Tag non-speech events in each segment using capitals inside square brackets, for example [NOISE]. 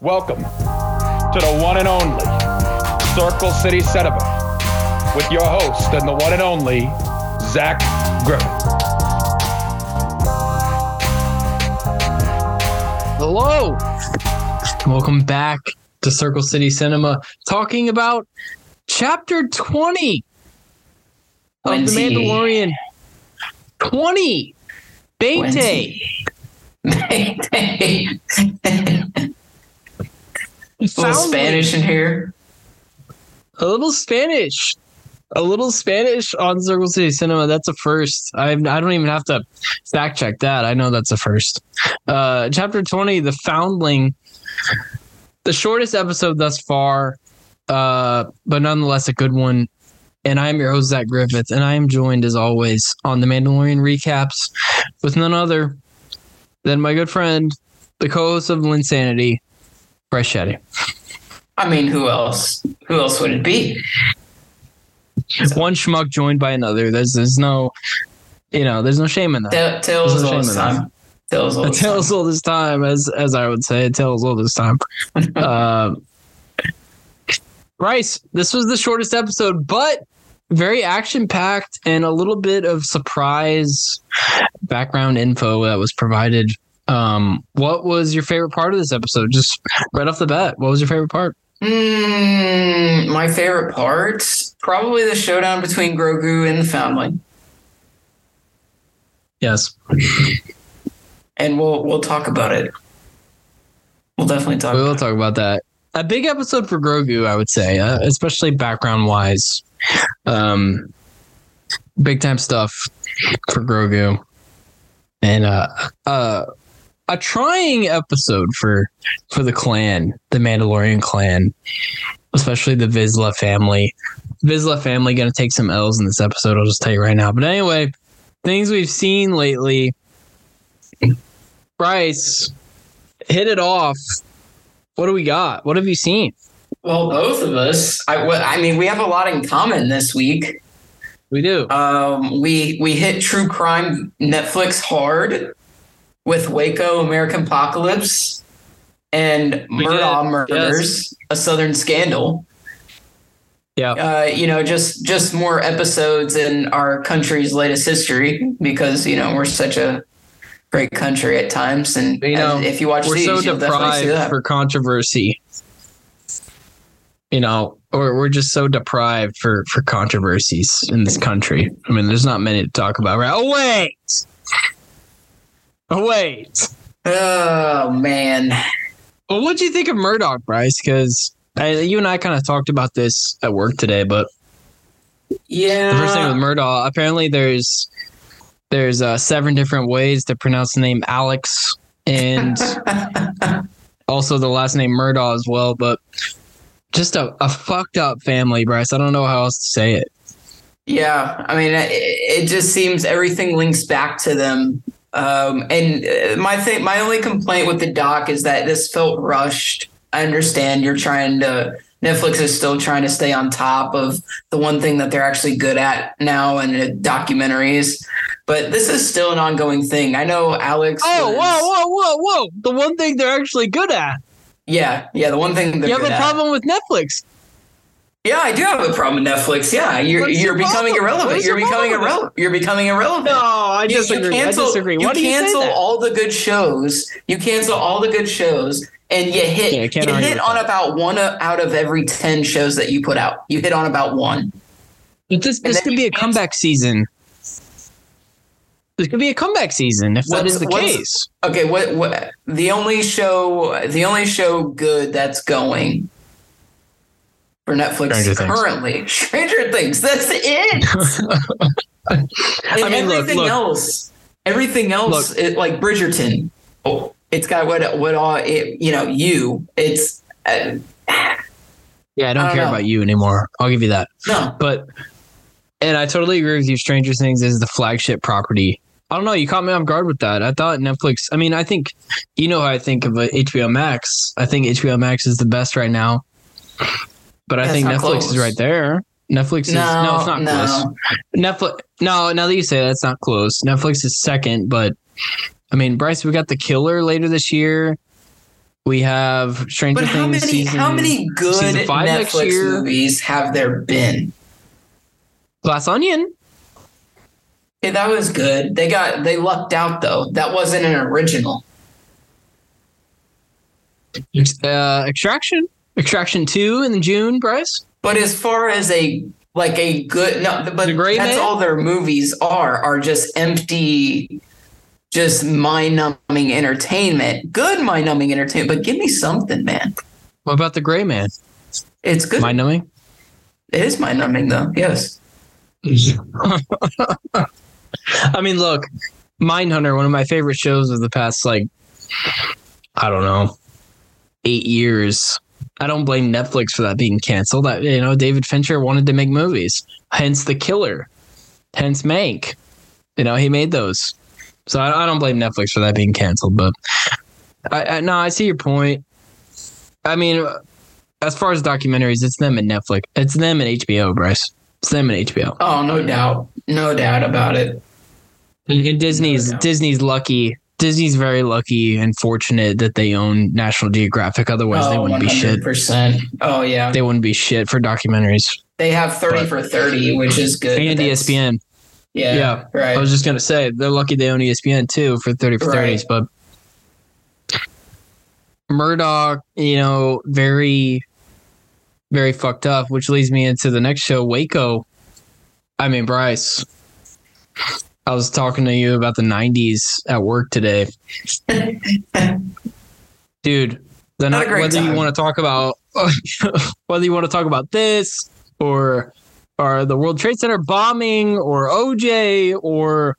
Welcome to the one and only Circle City Cinema with your host and the one and only Zach Griffith. Hello. Welcome back to Circle City Cinema, talking about chapter 20 of The Mandalorian. 20. Mandalorian. 20. [LAUGHS] [LAUGHS] Bete. a little Foundling. Spanish in here. A little Spanish. A little Spanish on Circle City Cinema. That's a first. I I don't even have to fact check that. I know that's a first. Uh, chapter 20, The Foundling. The shortest episode thus far, uh, but nonetheless a good one. And I am your host, Zach Griffith, and I am joined as always on the Mandalorian recaps with none other than my good friend, the co host of Linsanity, Bryce Shadday. I mean, who else? Who else would it be? one schmuck joined by another. There's there's no, you know, there's no shame in that. Ta- Tales no all this time. Tales all A [LAUGHS] this tale's time. all this time, as as I would say, tale's all this time. [LAUGHS] uh, Bryce, this was the shortest episode, but very action packed and a little bit of surprise background info that was provided. Um, what was your favorite part of this episode? Just right off the bat, what was your favorite part? Mm, my favorite part, probably the showdown between Grogu and the Foundling, Yes, and we'll we'll talk about it. We'll definitely talk. we will talk about that. A big episode for Grogu, I would say, uh, especially background wise. Um, big time stuff for Grogu, and uh, uh, a trying episode for for the clan, the Mandalorian clan, especially the Vizsla family. Vizsla family going to take some L's in this episode. I'll just tell you right now. But anyway, things we've seen lately. Bryce, hit it off. What do we got? What have you seen? Well, both of us. I, I mean, we have a lot in common this week. We do. Um, we we hit true crime Netflix hard with Waco American Apocalypse and Murdaugh Murders, a Southern Scandal. Yeah. Uh, you know, just just more episodes in our country's latest history because you know we're such a great country at times, and You know, if you watch We're these, so you'll definitely see deprived that. for controversy. You know, or we're just so deprived for for controversies in this country. I mean, there's not many to talk about, right? Oh wait, wait. oh man, Well, what do you think of Murdaugh, Bryce? Because you and I kind of talked about this at work today, but yeah. The first thing with Murdaugh, apparently there's there's uh, seven different ways to pronounce the name Alex, and [LAUGHS] also the last name Murdaugh as well. But just a, a fucked up family, Bryce. I don't know how else to say it. Yeah, I mean, it, it just seems everything links back to them. Um, and uh, my thing, my only complaint with the doc is that this felt rushed. I understand you're trying to. Netflix is still trying to stay on top of the one thing that they're actually good at now, and uh, documentaries. But this is still an ongoing thing. I know Alex. Oh, was- whoa, whoa, whoa, whoa! The one thing they're actually good at. Yeah, yeah. The one thing they're You have a at. problem with Netflix. Yeah, I do have a problem with Netflix. Yeah, you're What is you're your becoming problem? Irrelevant. You're your becoming irrelevant. You're becoming irrelevant. No, I You- you disagree. I cancel- disagree. You Why you cancel that? all the good shows. You cancel all the good shows, and you hit Yeah, you hit on that. about one out of every ten shows that you put out. You hit on about one. But this And this could you be a cancel- comeback season. This could be a comeback season if that What's- is the case. Okay, what what the only show the only show good that's going for Netflix Stranger Things. currently [LAUGHS] Stranger Things. That's it. [LAUGHS] And I mean, everything look. else, everything else, it, like Bridgerton, oh, it's got what what all it, you know. You, it's uh, Yeah, I don't I don't care know. about you anymore. I'll give you that. no. But and I totally agree with you. Stranger Things is the flagship property. I don't know. You caught me off guard with that. I thought Netflix. I mean, I think you know how I think of uh, HBO Max. I think HBO Max is the best right now. But I think Netflix close. is right there. Netflix is no, No, it's not no. close. Netflix. No, now that you say that, it's not close. Netflix is second, but I mean, Bryce, we got The Killer later this year. We have Stranger But how many season. how many good Netflix movies have there been? Glass Onion. Yeah, that was good. They got they lucked out though. That wasn't an original. Uh, Extraction. Extraction two in June. Bryce. But as far as a like a good no, but that's Man? all their movies are are just empty, just mind numbing entertainment. Good mind numbing entertainment, but give me something, man. What about the Gray Man? It's good. Mind numbing. it is mind numbing though. Yes. [LAUGHS] I mean, look, Mindhunter, one of my favorite shows of the past, like, I don't know, eight years. I don't blame Netflix for that being canceled. That you know, David Fincher wanted to make movies, hence The Killer, hence Mank. You know, he made those, so I, I don't blame Netflix for that being canceled. But I, I no, I see your point. I mean, as far as documentaries, it's them and Netflix. It's them and HBO, Bryce. It's them and HBO. Oh, no doubt. No doubt about it. And, Disney's doubt. Disney's lucky. Disney's very lucky and fortunate that they own National Geographic. Otherwise, they Oh, wouldn't be shit. 100%. Oh yeah. They wouldn't be shit for documentaries. They have 30 But- for 30, which is good. And ESPN. Yeah. Yeah. Right. I was just gonna say they're lucky they own ESPN too for thirty for Right. thirties. But Murdaugh, you know, very, very fucked up. Which leads me into the next show, Waco. I mean, Bryce. I was talking to you about the '90s at work today, [LAUGHS] dude. The Not a night, great whether you want to talk about [LAUGHS] whether you want to talk about this or or the World Trade Center bombing or OJ or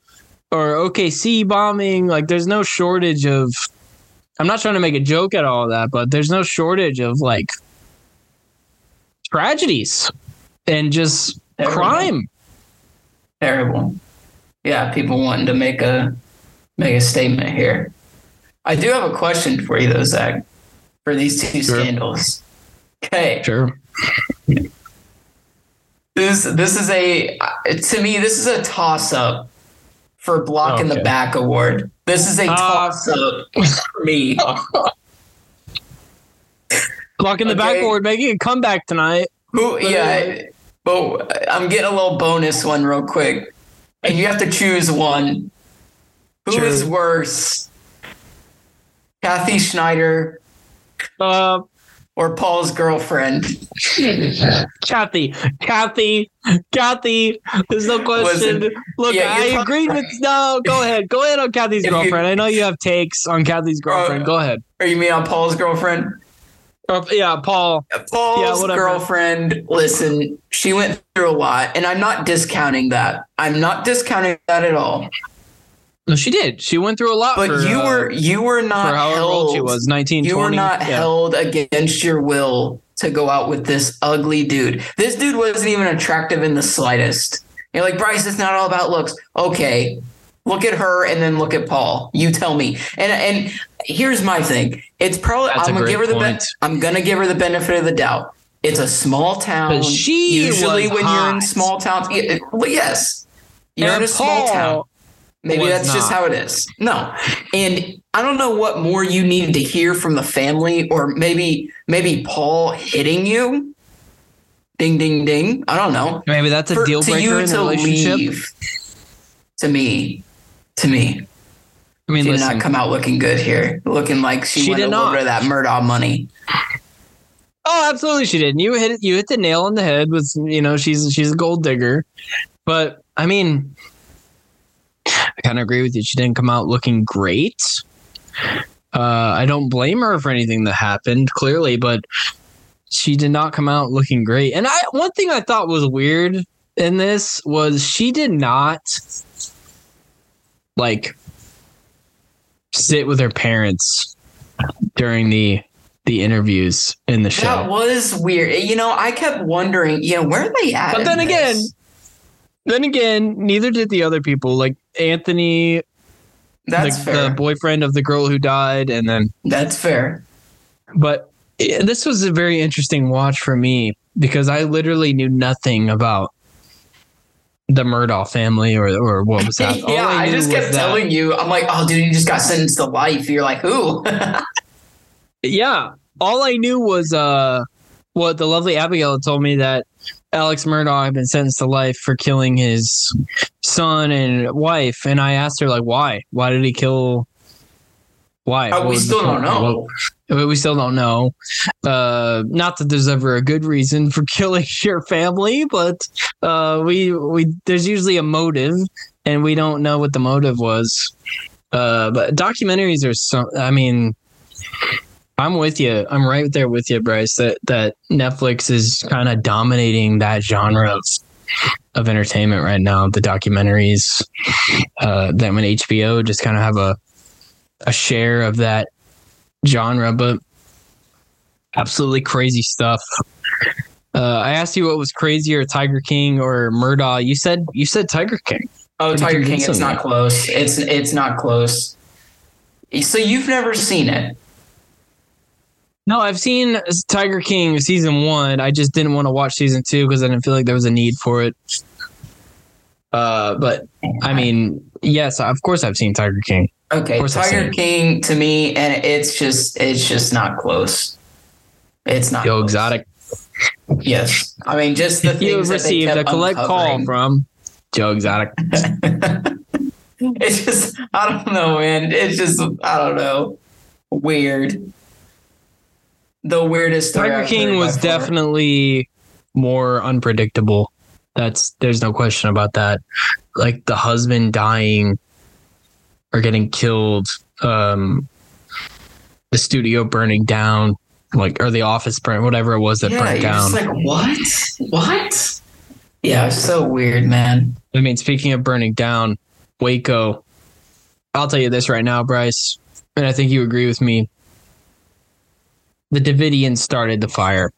or OKC bombing, like there's no shortage of. I'm not trying to make a joke at all of that, but there's no shortage of like tragedies and just Terrible. crime. Terrible. Yeah, people wanting to make a make a statement here. I do have a question for you though, Zach, for these two Sure. scandals. Okay. Sure. This this is a to me, this is a toss up for blocking the back award. This is a Uh, toss up for me. Blocking the Okay. backboard, making a comeback tonight. Who yeah, but I'm getting a little bonus one real quick. And you have to choose one. Who is Sure. worse? Kathy Schneider Uh, or Paul's girlfriend? Kathy, Kathy, Kathy. There's no question. Listen, Look, yeah, I you're agreed with. No, go ahead. Go ahead on Kathy's If you- girlfriend. I know you have takes on Kathy's girlfriend. Uh, go ahead. Or you mean on Paul's girlfriend? Uh, yeah, Paul. Paul's whatever. girlfriend, listen, she went through a lot, and I'm not discounting that. I'm not discounting that at all. No, she did. She went through a lot. But for, you uh, were you were not held, old she was, 19, You were not Yeah. held against your will to go out with this ugly dude. This dude wasn't even attractive in the slightest. You're like, Bryce, it's not all about looks. Okay. Look at her and then look at Paul. You tell me. And and here's my thing. It's probably That's a I'm gonna give her the ben- point. I'm gonna give her the benefit of the doubt. It's a small town. But she usually was when you're in small towns, yeah, well, yes, you're And in a small town. Maybe was that's just how it is. No. And I don't know what more you needed to hear from the family or maybe maybe Paul hitting you. Ding ding ding. I don't know. Maybe that's a For- deal to breaker you in the to relationship. leave. To me. To me. I mean, She did not come out looking good here. Looking like she, She went did a not. that Murdaugh money. Oh, absolutely, she did. You hit. You hit the nail on the head. With you know, she's she's a gold digger. But I mean, I kind of agree with you. She didn't come out looking great. Uh, I don't blame her for anything that happened, clearly, but she did not come out looking great. And I one thing I thought was weird in this was she did not like sit with her parents during the the interviews in the show. That was weird. You know, I kept wondering, you know, where are they at? But then again, this? Then again, neither did the other people. Like Anthony, that's the, fair. the boyfriend of the girl who died, and then that's fair. but eh, this was a very interesting watch for me because I literally knew nothing about the Murdaugh family or or what was. [LAUGHS] All yeah, I, knew just kept that- telling you, I'm like, oh, dude, you just got sentenced to life. You're like, who? [LAUGHS] Yeah. All I knew was uh what the lovely Abigail told me that Alex Murdaugh had been sentenced to life for killing his son and wife. And I asked her like why? Why did he kill why? Oh, we still don't know. What- we still don't know. Uh not that there's ever a good reason for [LAUGHS] killing your family, but uh we we there's usually a motive and we don't know what the motive was. Uh but documentaries are so I mean I'm with you. I'm right there with you, Bryce. That that Netflix is kind of dominating that genre of of entertainment right now. The documentaries, uh, them and HBO just kind of have a a share of that genre, but absolutely crazy stuff. Uh, I asked you what was crazier, Tiger King or Murdaugh. You said you said Tiger King. Oh, Tiger King, it's not close. It's it's not close. So you've never seen it? No, I've seen Tiger King season one. I just didn't want to watch season two because I didn't feel like there was a need for it. Uh, but I mean, yes, of course I've seen Tiger King. Okay, Tiger. King to me, and it's just it's just not close. It's not Joe close. Exotic. Yes, I mean just the [LAUGHS] You have received a collect call from Joe Exotic. [LAUGHS] it's just I don't know, man. It's just I don't know, weird. The weirdest. Tiger King was definitely more unpredictable. That's there's no question about that. Like the husband dying or getting killed, um, the studio burning down, like or the office burn, whatever it was that yeah, burnt down. like what? What? Yeah, it's so weird, man. I mean, speaking of burning down, Waco. I'll tell you this right now, Bryce, and I think you agree with me. The Davidians started the fire.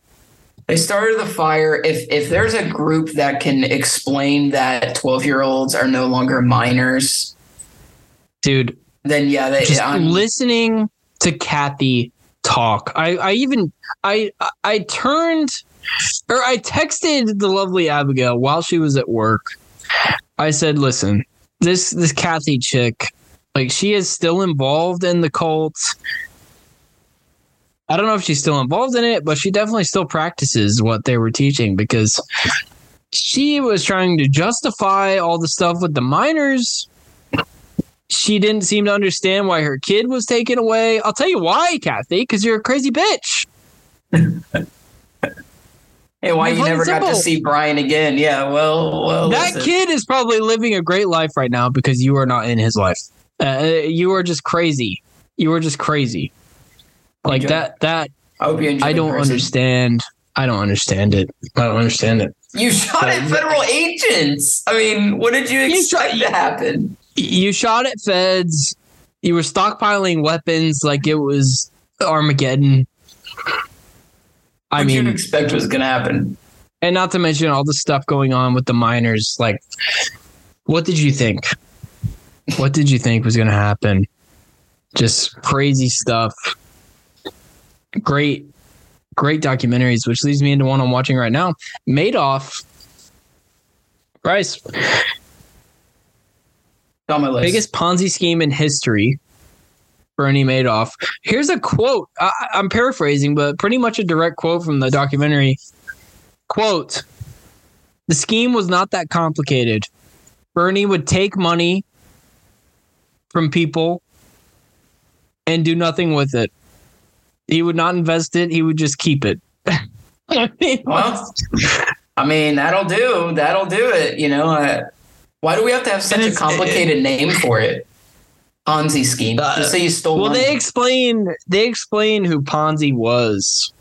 They started the fire. If if there's a group that can explain that 12 year olds are no longer minors, Dude, then yeah, they, just I'm, listening to Kathy talk. I, I even I I- I turned or I texted the lovely Abigail while she was at work. I said, "Listen, this this Kathy chick, like she is still involved in the cult. I don't know if she's still involved in it, but she definitely still practices what they were teaching because she was trying to justify all the stuff with the minors she didn't seem to understand why her kid was taken away. I'll tell you why, Kathy, because you're a crazy bitch. hey, why you never got to see Brian again? Yeah, well, well, that listen. kid is probably living a great life right now because you are not in his life. Uh, you are just crazy. You are just crazy. Like that. That I you enjoy. I don't prison. understand. I don't understand it. I don't understand it. You shot at federal agents. I mean, what did you You shot- expect to happen? You shot at feds. You were stockpiling weapons like it was Armageddon. I What mean, you expect was going to happen? and not to mention all the stuff going on with the miners like what did you think what did you think was going to happen just crazy stuff great great documentaries which leads me into one i'm watching right now. Madoff bryce On my list. biggest ponzi scheme in history bernie madoff. Here's a quote. I, i'm paraphrasing but pretty much a direct quote from the documentary. Quote the scheme was not that complicated. Bernie would take money from people and do nothing with it he would not invest it he would just keep it I [LAUGHS] mean, Well, I mean, that'll do. That'll do it. You know, uh, why do we have to have such a complicated name for it? Ponzi scheme. Uh, Just say you stole well money. they explain they explain who ponzi was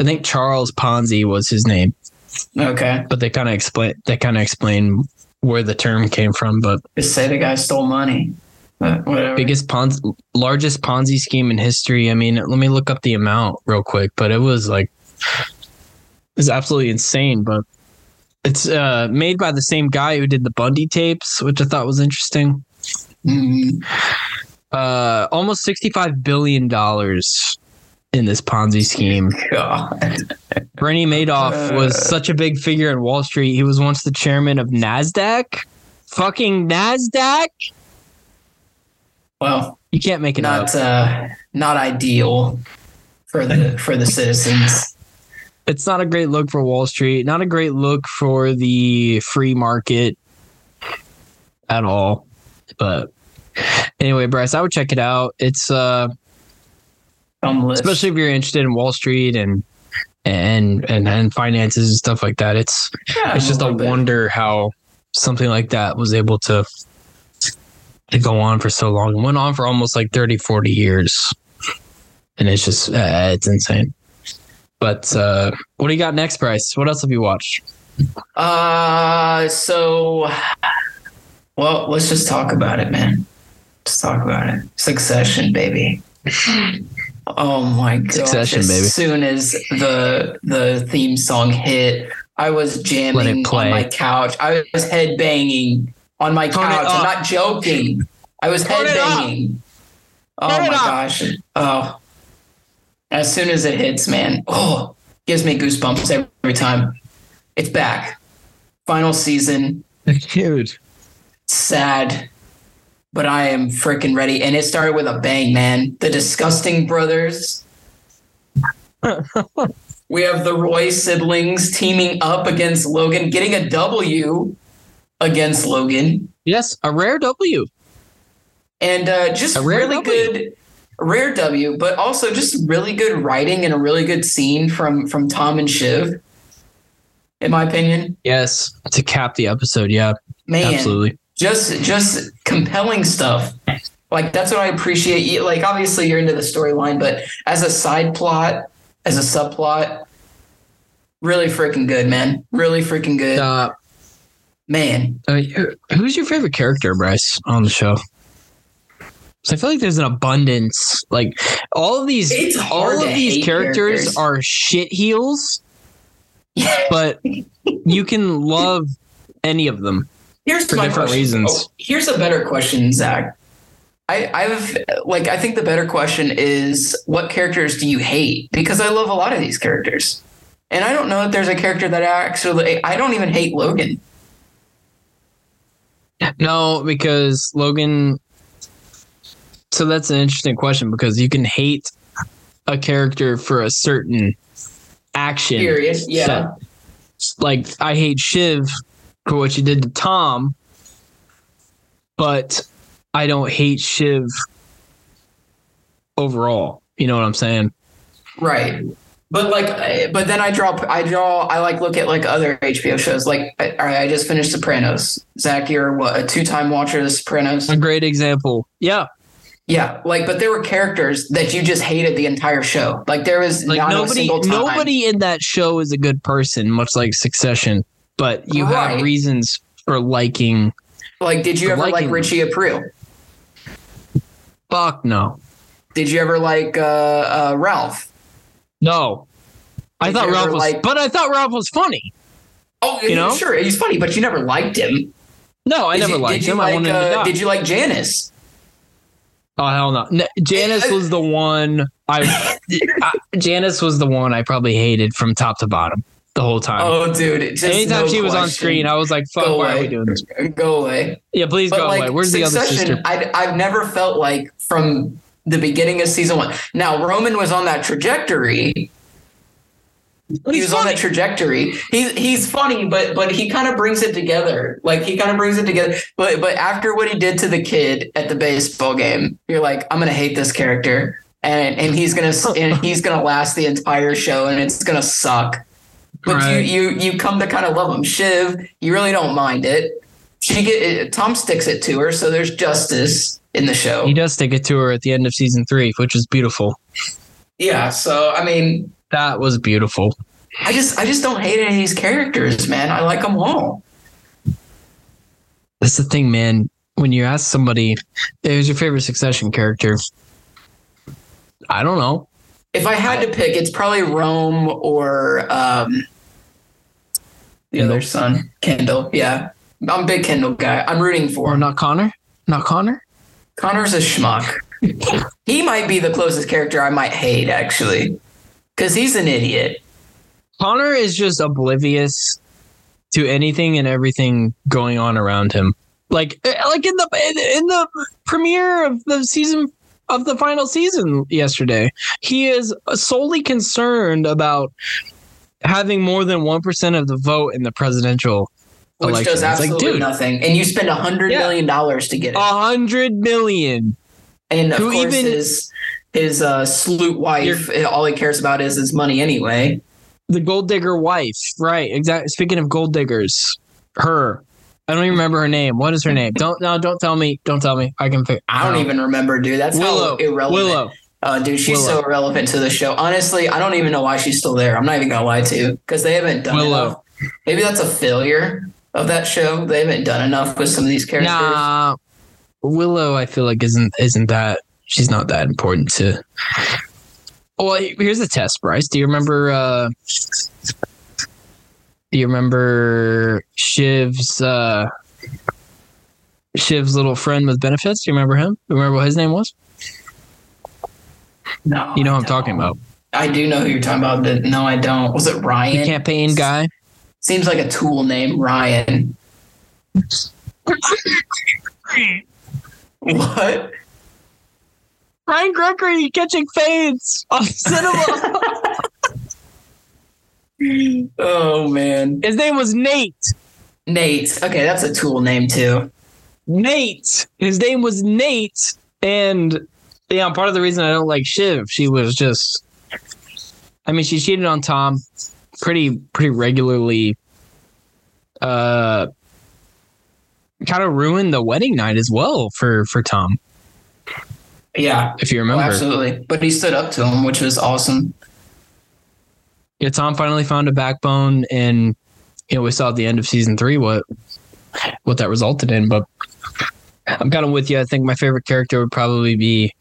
i think charles ponzi was his name okay. but they kind of explain they kind of explain where the term came from but Just say the guy stole money. Uh, biggest ponzi largest ponzi scheme in history i mean let me look up the amount real quick but it was like it's absolutely insane but it's uh made by the same guy who did the bundy tapes which i thought was interesting Mhm. uh almost 65 billion dollars in this ponzi scheme God. Bernie Madoff was Uh. such a big figure in Wall Street. He was once the chairman of NASDAQ. Fucking NASDAQ? Well, You can't make it not uh, not ideal. for the for the citizens. It's not a great look for Wall Street. Not a great look for the free market at all. But anyway, Bryce, I would check it out. It's uh especially if you're interested in Wall Street and and and and finances and stuff like that. It's Yeah, it's just a bit. wonder how something like that was able to to go on for so long. It went on for almost like 30, 40 years. And it's just uh, it's insane. But uh what do you got next, Bryce? What else have you watched? Uh, so, well, let's just talk about it, man. Let's talk about it. Succession, baby. Oh my god! Succession, baby. as baby. soon as the the theme song hit, I was jamming on my couch. I was head banging on my Turn couch. I'm not joking. I was Turn head it up. banging. Oh Turn my gosh! Oh, as soon as it hits, man, oh, gives me goosebumps every time. It's back. Final season. [LAUGHS] It's huge. Sad, but I am freaking ready. And it started with a bang, man. The Disgusting Brothers. [LAUGHS] we have the Roy siblings teaming up against Logan, getting a W against Logan. Yes, a rare W. And uh, just really W. good rare W, but also just really good writing and a really good scene from from Tom and Shiv. In my opinion. Yes, to cap the episode. Yeah, Man, absolutely. just just compelling stuff like that's what i appreciate like obviously you're into the storyline but as a side plot as a subplot really freaking good man really freaking good Uh, man uh, who's your favorite character, Bryce, on the show? So I feel like there's an abundance. Like all of these, all of these characters, characters. are shit heels, [LAUGHS] but you can love any of them. here's For my different question. reasons. Oh, here's a better question zach I, I've like I think the better question is what characters do you hate? Because I love a lot of these characters. And I don't know if there's a character that I actually I don't even hate Logan. No, because Logan. So that's an interesting question because you can hate a character for a certain action. Period. Yeah. like I hate Shiv for what she did to Tom, but I don't hate Shiv overall. You know what I'm saying? Right. But like, but then I draw, I draw, I like look at like other HBO shows. Like, I, right, I just finished Sopranos. Zach, you're what a two-time watcher of The Sopranos. A great example. Yeah, Yeah, like, but there were characters that you just hated the entire show. Like, there was like not a nobody, single time. nobody in that show is a good person, much like Succession. But you have reasons for liking. Like, did you ever like. Richie Aprile? Fuck no, Did you ever like uh, uh, Ralph? No. I thought Ralph was, like- but I thought Ralph was funny. Oh, You know? sure, he's funny, but you never liked him. No, I Did never you, liked him. Like, I wanted him to uh, die. did you like Janice? Oh hell no! N- Janice was the one I, [LAUGHS] I. Janice was the one I probably hated from top to bottom the whole time. Oh, dude, just Anytime no she was on screen, I was like, "Fuck, Go why are we doing this?" Go away. Yeah, please But go like away. Where's the other sister? I, I've never felt like from the beginning of season one. Now Roman was on that trajectory. he was on that trajectory. He's he's funny, but but he kind of brings it together. Like he kind of brings it together. But but after what he did to the kid at the baseball game, you're like, I'm gonna hate this character, and and he's gonna and [LAUGHS] he's gonna last the entire show, and it's gonna suck. But Right. you you you come to kind of love him. Shiv, you really don't mind it. She get Tom sticks it to her, so there's justice in the show. He does take it to her at the end of season three, which is beautiful. Yeah, so I mean, That was beautiful. I just I just don't hate any of these characters, man. I like them all. That's the thing, man. When you ask somebody, "Who's your favorite Succession character?" I don't know. If I had to pick, it's probably Rome or um, the Kendall. other son, Kendall. Yeah, I'm a big Kendall guy. I'm rooting for Or him. not Connor? Not Connor? Connor's a schmuck. he might be the closest character I might hate, actually, because he's an idiot. Connor is just oblivious to anything and everything going on around him. Like, eh, like in the in the premiere of the season of the final season yesterday. He is solely concerned about having more than 1% of the vote in the presidential which election. does It's like, absolutely dude. nothing. And you spend a hundred Yeah. million dollars to get it. A hundred million. and of who course, even- his his uh, sleut wife, all he cares about is his money anyway. The gold digger wife. Right. Exactly. Speaking of gold diggers, her. I don't even remember her name. What is her name? Don't no, don't tell me. Don't tell me. I can figure. I don't even remember, dude. That's Willow. how irrelevant. Willow. Uh, dude, she's so irrelevant to the show. Honestly, I don't even know why she's still there. I'm not even gonna lie to you because they haven't done Willow. enough. Maybe that's a failure of that show. They haven't done enough with some of these characters. Nah. Willow, I feel like isn't isn't that she's not that important to. Well, here's a test, Bryce. Do you remember? uh Do you remember Shiv's uh Shiv's little friend with benefits? Do you remember him? You remember what his name was? No, You know what I'm talking about. I do know who you're talking about, but no, I don't. Was it Ryan? The Ryan? campaign guy. Seems like a tool name, Ryan. what? Ryan Gregory catching fades on [LAUGHS] cinema. Oh man, his name was Nate. Nate. Okay, that's a tool name too. Nate. His name was Nate, and yeah, part of the reason I don't like Shiv, she was just. I mean, she cheated on Tom pretty pretty regularly. Uh, kind of ruined the wedding night as well for for Tom, Yeah, if you oh, remember. absolutely. But he stood up to him, which was awesome. yeah, Tom finally found a backbone, and you know we saw at the end of season three what what that resulted in. But I'm kind of with you. I think my favorite character would probably be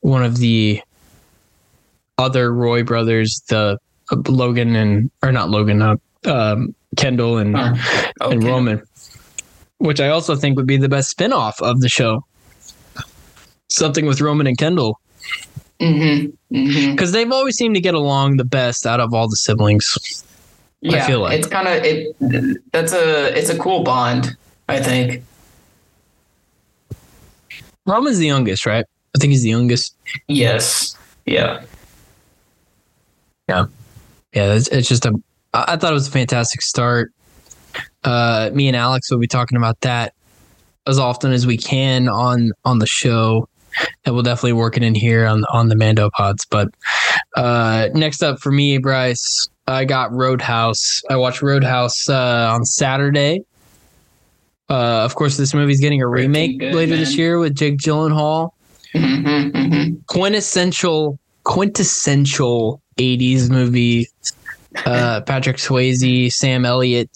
one of the other Roy brothers, the Logan and or not Logan, uh, um, Kendall and Huh. and Roman, which I also think would be the best spinoff of the show. Something with Roman and Kendall Mm-hmm. Mm-hmm. because they've always seemed to get along the best out of all the siblings. Yeah, feel like. it's kind of it. That's a it's a cool bond. I think. Roman's the youngest, right? I think he's the youngest. Yes. Yeah. Yeah, it's, it's just a. I thought it was a fantastic start. Uh, me and Alex will be talking about that as often as we can on on the show, and we'll definitely work it in here on on the Mando pods. But uh, next up for me, Bryce, I got Roadhouse. I watched Roadhouse uh, on Saturday. Uh, of course, this movie's getting a remake good, later this year with Jake Gyllenhaal. Mm-hmm, mm-hmm. quintessential quintessential 80s movie uh patrick swayze sam elliott.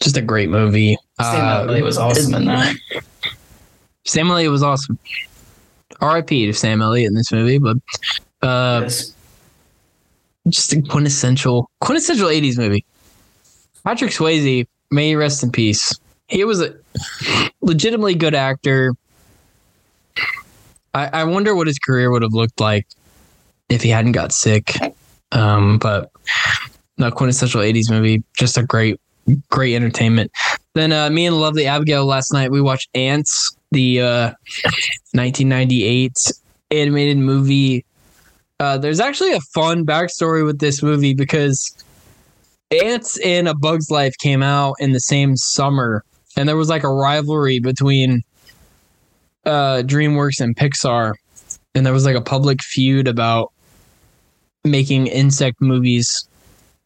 Just a great movie. Sam uh, Elliott was awesome in that. sam elliott was awesome. Rip to sam elliott in this movie but uh Yes. just a quintessential quintessential 80s movie. Patrick swayze may he rest in peace. He was a legitimately good actor. I, I wonder what his career would have looked like if he hadn't got sick. Um but no quintessential 80s movie just a great great entertainment. Then uh me and lovely abigail last night we watched Antz the uh 1998 animated movie. Uh, there's actually a fun backstory with this movie because Antz and A Bug's Life came out in the same summer, and there was like a rivalry between uh, DreamWorks and Pixar, and there was like a public feud about making insect movies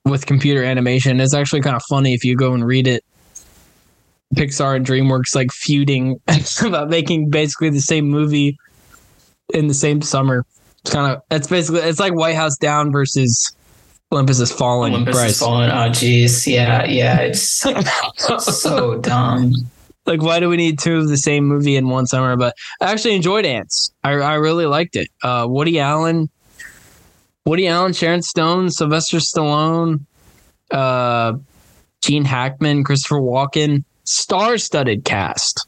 with computer animation. It's actually kind of funny if you go and read it. Pixar and DreamWorks like feuding [LAUGHS] about making basically the same movie in the same summer. It's kind of it's basically it's like White House Down versus Olympus Has Fallen. Olympus Bryce. is falling. Oh, jeez. Yeah, yeah. It's [LAUGHS] so dumb. like why do we need two of the same movie in one summer? But I actually enjoyed Antz. I I really liked it. Uh, Woody Allen, Woody Allen, Sharon Stone, Sylvester Stallone, uh, Gene Hackman, Christopher Walken, star-studded cast.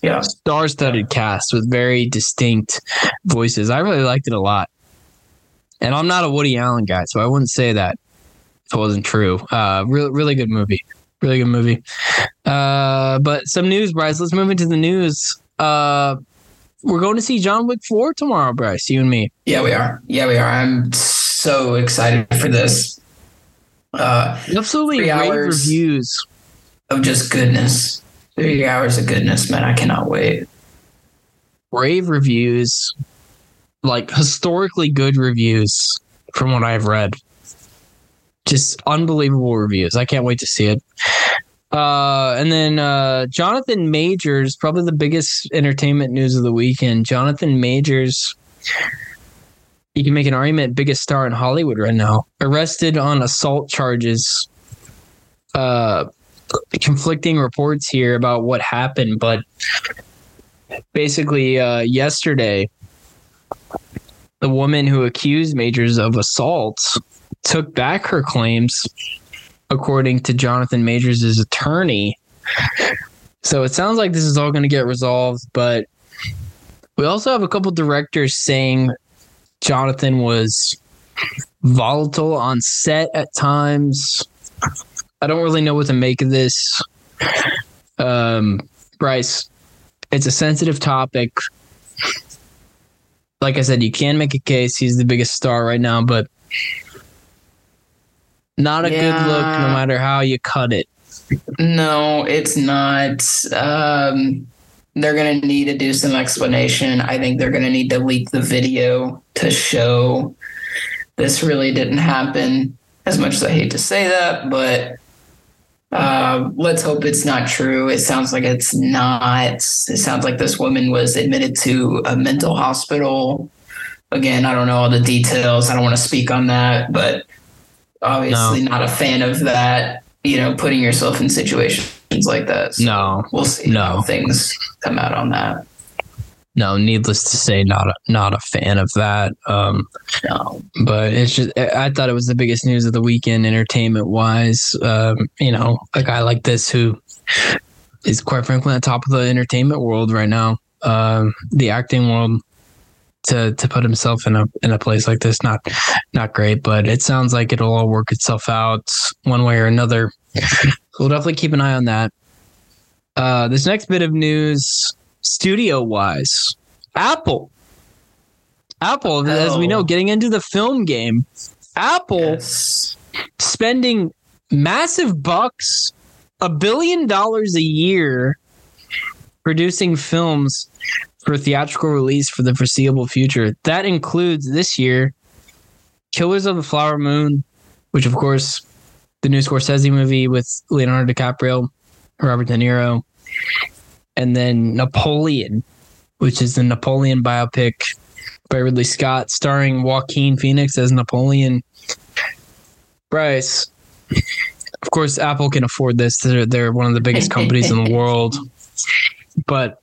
Yeah. star-studded cast with very distinct voices. I really liked it a lot. And I'm not a Woody Allen guy, so I wouldn't say that if it wasn't true. Uh, really, really good movie. Really good movie. Uh, but some news, Bryce. Let's move into the news. Uh, we're going to see John Wick 4 tomorrow, Bryce, you and me. Yeah, we are. Yeah, we are. I'm so excited for this. Uh, Absolutely three rave hours. reviews. of just goodness. Three hours of goodness, man. I cannot wait. Rave reviews. Like historically good reviews from what I've read. Just unbelievable reviews. I can't wait to see it. Uh, and then uh, Jonathan Majors, probably the biggest entertainment news of the weekend. Jonathan Majors, you can make an argument, biggest star in Hollywood right now, arrested on assault charges. Uh, conflicting reports here about what happened, but basically, uh, yesterday, the woman who accused Majors of assault took back her claims according to Jonathan Majors' attorney. So it sounds like this is all going to get resolved, but we also have a couple directors saying Jonathan was volatile on set at times. I don't really know what to make of this. Um, Bryce, it's a sensitive topic. Like I said, you can make a case he's the biggest star right now, but not a good look no matter how you cut it. No, it's not. Um, they're going to need to do some explanation. I think they're going to need to leak the video to show this really didn't happen. As much as I hate to say that, but uh, let's hope it's not true. It sounds like it's not. It sounds like this woman was admitted to a mental hospital. Again, I don't know all the details. I don't want to speak on that, but obviously not a fan of that. You know, putting yourself in situations like that. So No, we'll see No. how things come out on that. no. Needless to say, not a, not a fan of that. Um, No, but it's just I thought it was the biggest news of the weekend, entertainment wise. Um, you know, a guy like this who is quite frankly on top of the entertainment world right now, um, the acting world. To, to put himself in a in a place like this, not not great, but it sounds like it'll all work itself out one way or another. [LAUGHS] We'll definitely keep an eye on that. Uh, this next bit of news, studio wise, Apple. Apple, as we know, Oh. getting into the film game, Apple yes. spending massive bucks, a billion dollars a year, producing films for theatrical release for the foreseeable future. That includes this year Killers of the Flower Moon, which, of course, the new Scorsese movie with Leonardo DiCaprio, Robert De Niro, and then Napoleon, which is the Napoleon biopic by Ridley Scott, starring Joaquin Phoenix as Napoleon. Bryce, of course, Apple can afford this. They're, they're one of the biggest companies in the [LAUGHS] world. But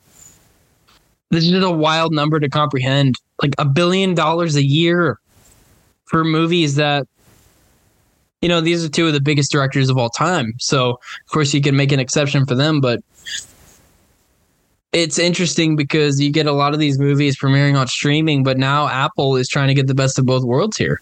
this is a wild number to comprehend. Like a billion dollars a year for movies that, you know, these are two of the biggest directors of all time. So, of course, you can make an exception for them. But it's interesting because you get a lot of these movies premiering on streaming, but now Apple is trying to get the best of both worlds here.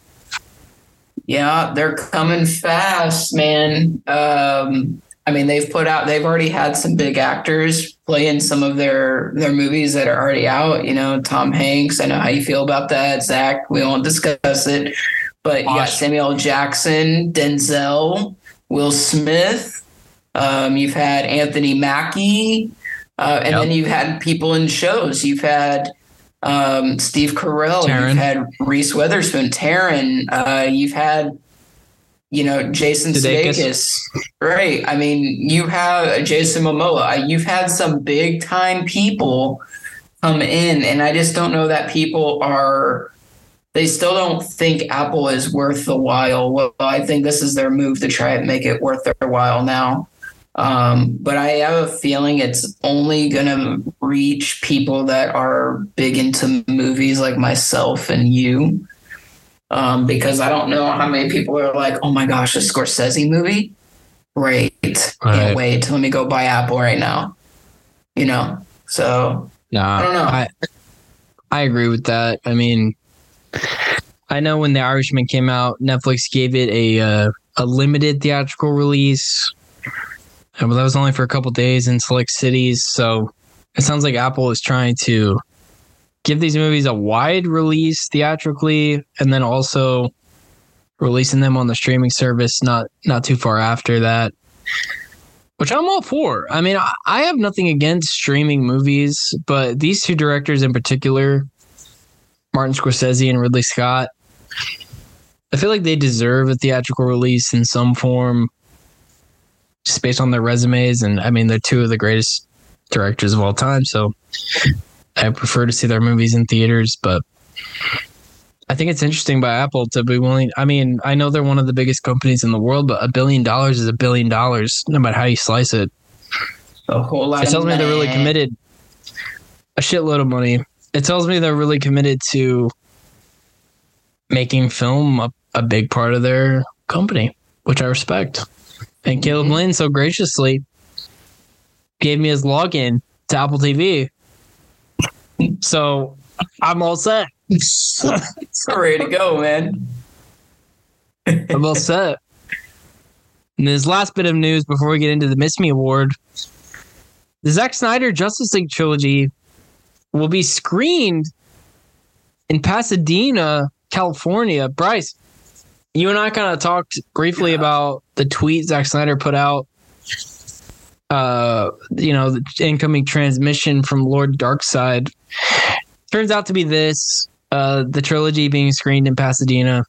Yeah, they're coming fast, man. Um, I mean, they've put out, they've already had some big actors play in some of their their movies that are already out. You know, Tom Hanks. I know how you feel about that, Zach. We won't discuss it, but Gosh. Samuel Jackson, Denzel, Will Smith. Um, you've had Anthony Mackie, uh, and Yep. then you've had people in shows. You've had um, Steve Carell. You've had Reese Witherspoon, Taron. Uh, you've had, you know, Jason Sudeikis. Right. I mean, you have Jason Momoa. You've had some big time people come in, and I just don't know that people are. They still don't think Apple is worth the while. Well, I think this is their move to try and make it worth their while now. Um, but I have a feeling it's only going to reach people that are big into movies like myself and you. Um, because I don't know how many people are like, oh my gosh, a Scorsese movie? Great. Right. Can't wait. Let me go buy Apple right now. You know? So, Nah, I don't know. I, I agree with that. I mean, I know when The Irishman came out, Netflix gave it a uh, a limited theatrical release. But that was only for a couple days in select cities. So it sounds like Apple is trying to give these movies a wide release theatrically, and then also releasing them on the streaming service not not too far after that. Which I'm all for. I mean, I, I have nothing against streaming movies, but these two directors in particular, Martin Scorsese and Ridley Scott, I feel like they deserve a theatrical release in some form, just based on their resumes. And I mean, they're two of the greatest directors of all time. So I prefer to see their movies in theaters, but I think it's interesting by Apple to be willing. I mean, I know they're one of the biggest companies in the world, but a billion dollars is a billion dollars, no matter how you slice it. A whole lot. It tells me they're really committed. A shitload of money. It tells me they're really committed to making film a, a big part of their company, which I respect. And Caleb Mhm. Lynn so graciously gave me his login to Apple TV. So I'm all set. [LAUGHS] Ready to go, man. I'm all set. And this last bit of news before we get into the Miss Me Award the Zack Snyder Justice League trilogy will be screened in Pasadena, California. Bryce, you and I kind of talked briefly Yeah. about the tweet Zack Snyder put out. Uh, you know, the incoming transmission from Lord Darkseid. Turns out to be this uh, the trilogy being screened in Pasadena.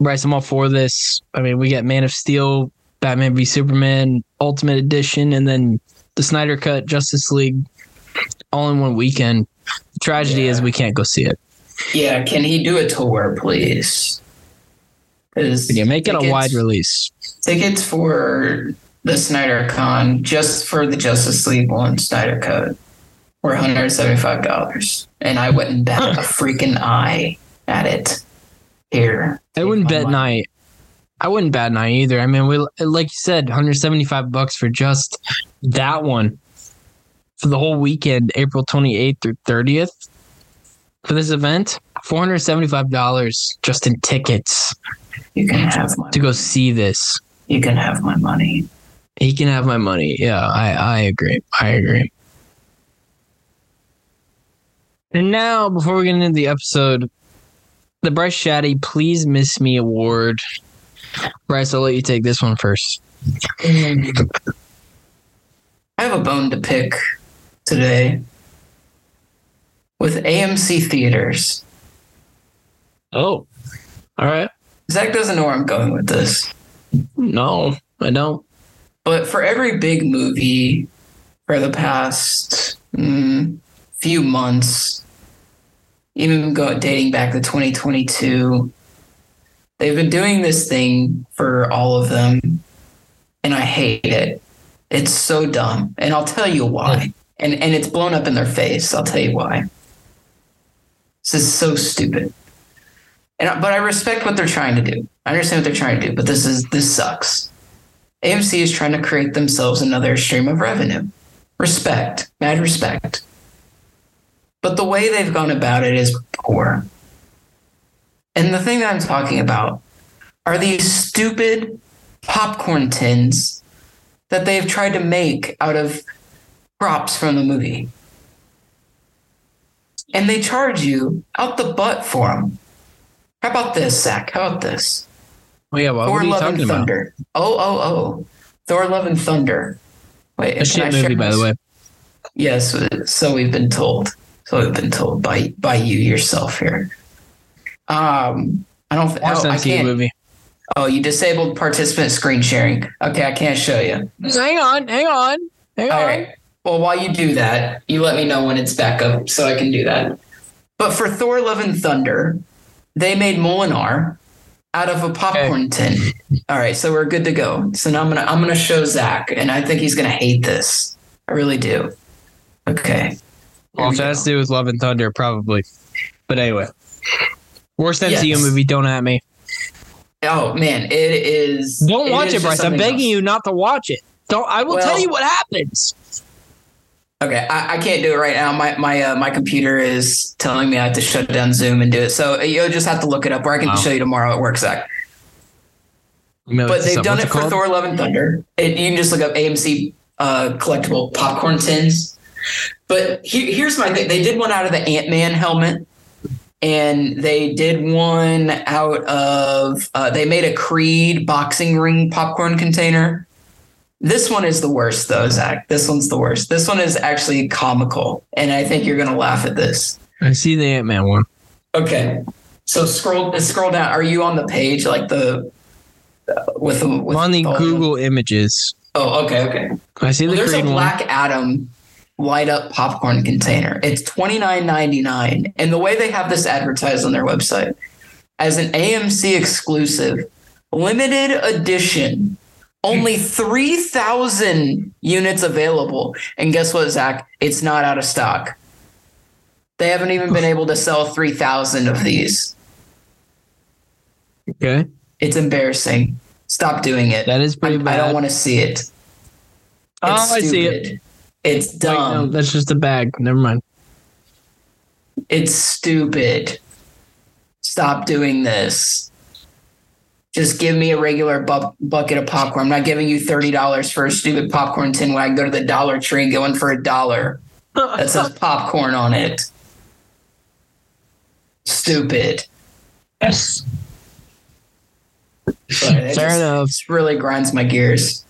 Bryce, I'm all for this. I mean, we get Man of Steel, Batman v Superman, Ultimate Edition, and then the Snyder Cut, Justice League, all in one weekend. The tragedy is we can't go see it. Yeah, can he do a tour, please? Yeah, make it a wide release. Tickets for the Snyder Con, just for the Justice League one Snyder Cut, were $175. And I wouldn't bat a freaking eye at it here. I wouldn't bet money. night. I wouldn't bet night either. I mean, we like you said, 175 bucks for just that one for the whole weekend, April 28th through 30th for this event. $475 just in tickets You can have my to go see this. you can have my money. He can have my money. Yeah, I, I agree. I agree. And now, before we get into the episode, the Bryce Shadday Please Miss Me Award. Bryce, I'll let you take this one first. I have a bone to pick today with AMC theaters. Oh, all right. Zach doesn't know where I'm going with this. No, I don't. But for every big movie for the past mm, few months, even go dating back to 2022, they've been doing this thing for all of them, and I hate it. It's so dumb, and I'll tell you why. And and it's blown up in their face. I'll tell you why. This is so stupid. And but I respect what they're trying to do. I understand what they're trying to do, but this is this sucks. AMC is trying to create themselves another stream of revenue. Respect, mad respect. But the way they've gone about it is poor. And the thing that I'm talking about are these stupid popcorn tins that they've tried to make out of props from the movie. And they charge you out the butt for them. How about this, Zach? How about this? Well, yeah, what, Thor what are you Love and talking about? Thunder. Oh, oh, oh. Thor Love and Thunder. Wait, A shit movie, by the way. Yes, so we've been told. So we've been told by by you yourself here. Um, I don't. th- Worst oh, I can't. movie. Oh, you disabled participant screen sharing. Okay, I can't show you. Hang on, hang on, hang All on. right. Well, while you do that, you let me know when it's back up so I can do that. But for Thor: Love and Thunder, they made Mjolnir out of a popcorn tin. All right, so we're good to go. So now I'm gonna I'm gonna show Zach, and I think he's gonna hate this. I really do. Okay. Well, Here if we it has to do with Love and Thunder, probably. But anyway, worst MCU Yes. movie. Don't at me. Oh man, it is. Don't watch is it, Bryce. I'm begging else. you not to watch it. Don't. I will Well- tell you what happens. Okay, I, I can't do it right now. My my uh, my computer is telling me I have to shut down Zoom and do it. So uh, you'll just have to look it up, or I can Wow. show you tomorrow at work, Zach. But they've done it for Thor: Love and Thunder. It, you can just look up AMC uh, collectible popcorn tins. But he, here's my thing: they did one out of the Ant Man helmet, and they did one out of. Uh, they made a Creed boxing ring popcorn container. This one is the worst, though, Zach. This one's the worst. This one is actually comical, and I think you're gonna laugh at this. I see the Ant Man one. Okay, so scroll scroll down. Are you on the page like the uh, with the with on the the- Google images. Oh, okay, okay. I see Well, the there's a Creed one. Black Adam light up popcorn container. It's twenty nine ninety nine, and the way they have this advertised on their website as an AMC exclusive, limited edition, only three thousand units available. And guess what, Zach? It's not out of stock. They haven't even been able to sell three thousand of these. Okay, It's embarrassing. Stop doing it. that is I, pretty I bad. don't want to see it. It's Oh, I see it. It's Wait, no, dumb. that's just a bag. Never mind. It's stupid. Stop doing this. Just give me a regular bu- bucket of popcorn. I'm not giving you thirty dollars for a stupid popcorn tin when I go to the Dollar Tree and get one for a dollar that says [LAUGHS] popcorn on it. Stupid. yes. But it Fair just- enough. Just really grinds my gears.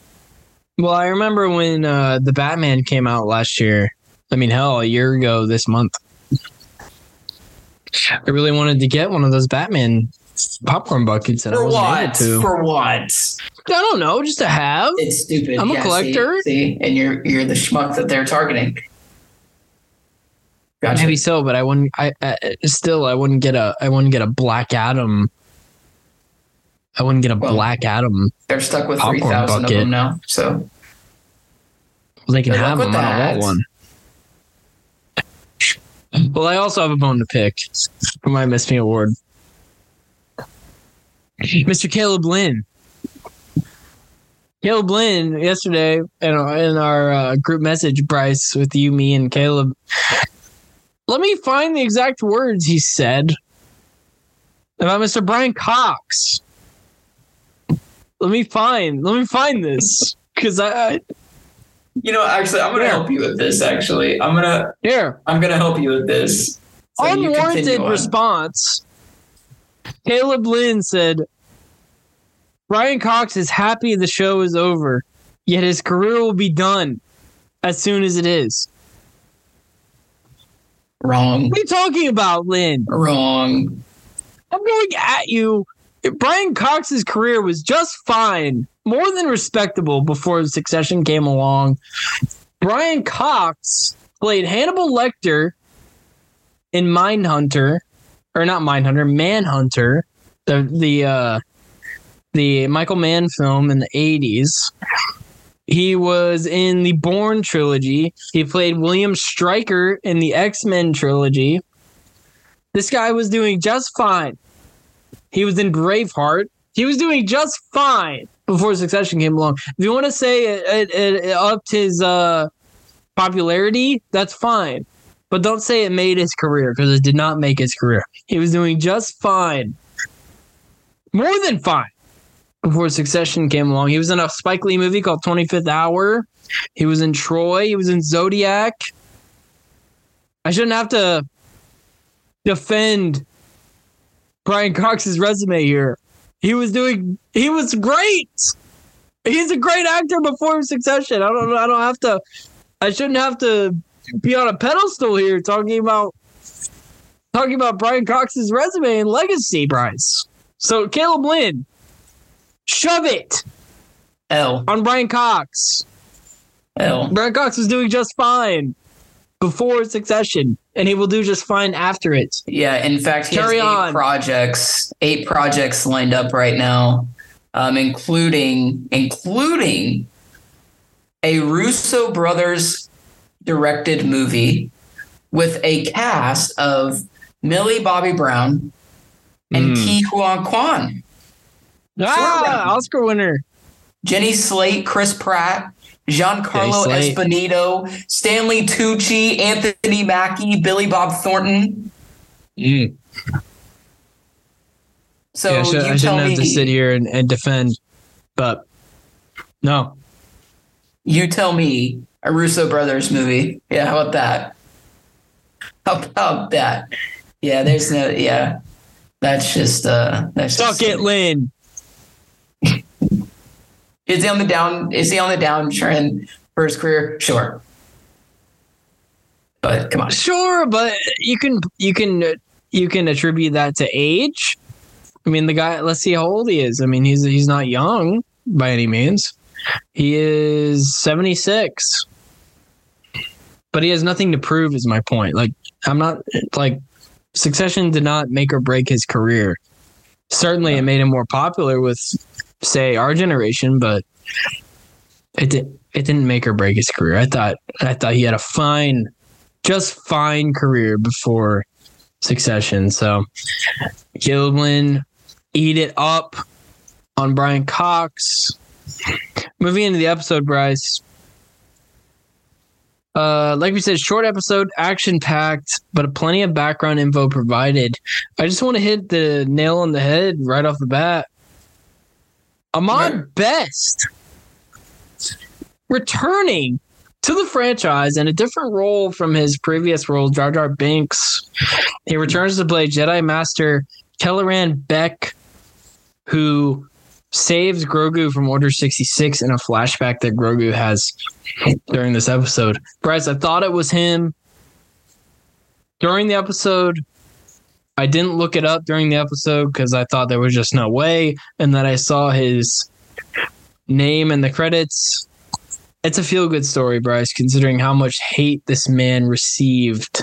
Well, I remember when uh, the Batman came out last year. I mean, hell, a year ago this month. I really wanted to get one of those Batman popcorn buckets, and I For wasn't able what? to. For what? I don't know, just to have. It's stupid. I'm a collector. See, and you're you're the schmuck that they're targeting. Gotcha. Maybe so, but I wouldn't. I, I still, I wouldn't get a. I wouldn't get a Black Adam. I wouldn't get a Well, Black Adam. They're stuck with Popcorn three thousand of bucket. them now. So They can Good luck have them. I that. don't want one. Well, I also have a bone to pick for my Miss Me Award. [LAUGHS] Mr. Caleb Lynn. Caleb Lynn, yesterday in our, in our uh, group message, Bryce, with you, me, and Caleb. Let me find the exact words he said about Mr. Brian Cox. Let me find. Let me find this because I, I you know, actually, I'm gonna Yeah. help you with this. Actually, I'm gonna here. I'm gonna help you with this. So unwarranted on. response. Caleb Lynn said, Brian Cox is happy the show is over, yet his career will be done as soon as it is. Wrong. What are you talking about, Lynn? Wrong. I'm going at you. Brian Cox's career was just fine, more than respectable before Succession came along. Brian Cox played Hannibal Lecter in Mindhunter, or not Mindhunter, Manhunter, the the uh, the Michael Mann film in the '80s. He was in the Bourne trilogy. He played William Stryker in the X Men trilogy. This guy was doing just fine. He was in Braveheart. He was doing just fine before Succession came along. If you want to say it, it, it upped his uh, popularity, that's fine. But don't say it made his career because it did not make his career. He was doing just fine. More than fine before Succession came along. He was in a Spike Lee movie called 25th Hour. He was in Troy. He was in Zodiac. I shouldn't have to defend Brian Cox's resume here. He was doing he was great. He's a great actor before Succession. I don't I don't have to I shouldn't have to be on a pedestal here talking about talking about Brian Cox's resume and legacy, Bryce. So Caleb Lynn, shove it L on Brian Cox. L. Brian Cox was doing just fine before Succession, and he will do just fine after it. Yeah, in fact, he Carry has eight on. projects, eight projects lined up right now, um, including including a Russo brothers directed movie with a cast of Millie Bobby Brown and Mm. Ke Huy Quan, Ah, Oscar winner. Jenny Slate, Chris Pratt, Giancarlo Esposito, Stanley Tucci, Anthony Mackie, Billy Bob Thornton. So yeah, I, should, you I tell shouldn't me, have to sit here and, and defend, but no. you tell me a Russo brothers movie. Yeah, how about that? How about that? Yeah, there's no yeah. That's just uh that's Suck just, it, Lynn. [LAUGHS] Is he on the down is he on the downtrend for his career? Sure. But come on. Sure, but you can you can you can attribute that to age. I mean, the guy. Let's see how old he is. I mean, he's he's not young by any means. He is seventy six, but he has nothing to prove. Is my point. Like I'm not like Succession did not make or break his career. Certainly, it made him more popular with, say, our generation, but it did it didn't make or break his career. I thought I thought he had a fine, just fine career before Succession. So Gilliland, eat it up on Brian Cox. Moving into the episode, Bryce. Uh, like we said, short episode, action packed, but plenty of background info provided. I just want to hit the nail on the head right off the bat. Ahmed Yeah. Best returning to the franchise in a different role from his previous role, Jar Jar Binks. He returns to play Jedi Master Kelleran Beck, who saves Grogu from Order 66 in a flashback that Grogu has during this episode. Bryce, I thought it was him. During the episode, I didn't look it up during the episode because I thought there was just no way. And then I saw his name in the credits. It's a feel good story, Bryce, considering how much hate this man received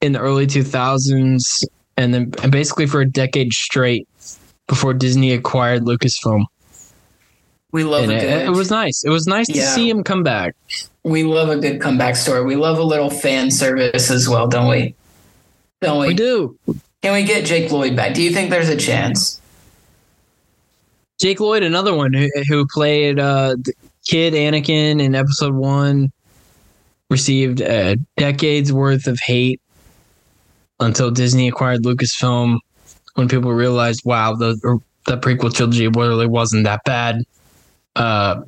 in the early 2000s and then and basically for a decade straight before Disney acquired Lucasfilm. We love And a it, good it was nice. It was nice to see him come back. we love a good comeback story. We love a little fan service as well, don't we? Don't we? We do. Can we get Jake Lloyd back? Do you think there's a chance? Jake Lloyd, another one who, who played uh, kid Anakin in episode one, received a decades worth of hate until Disney acquired Lucasfilm. When people realized, wow, the the prequel trilogy really wasn't that bad. Uh,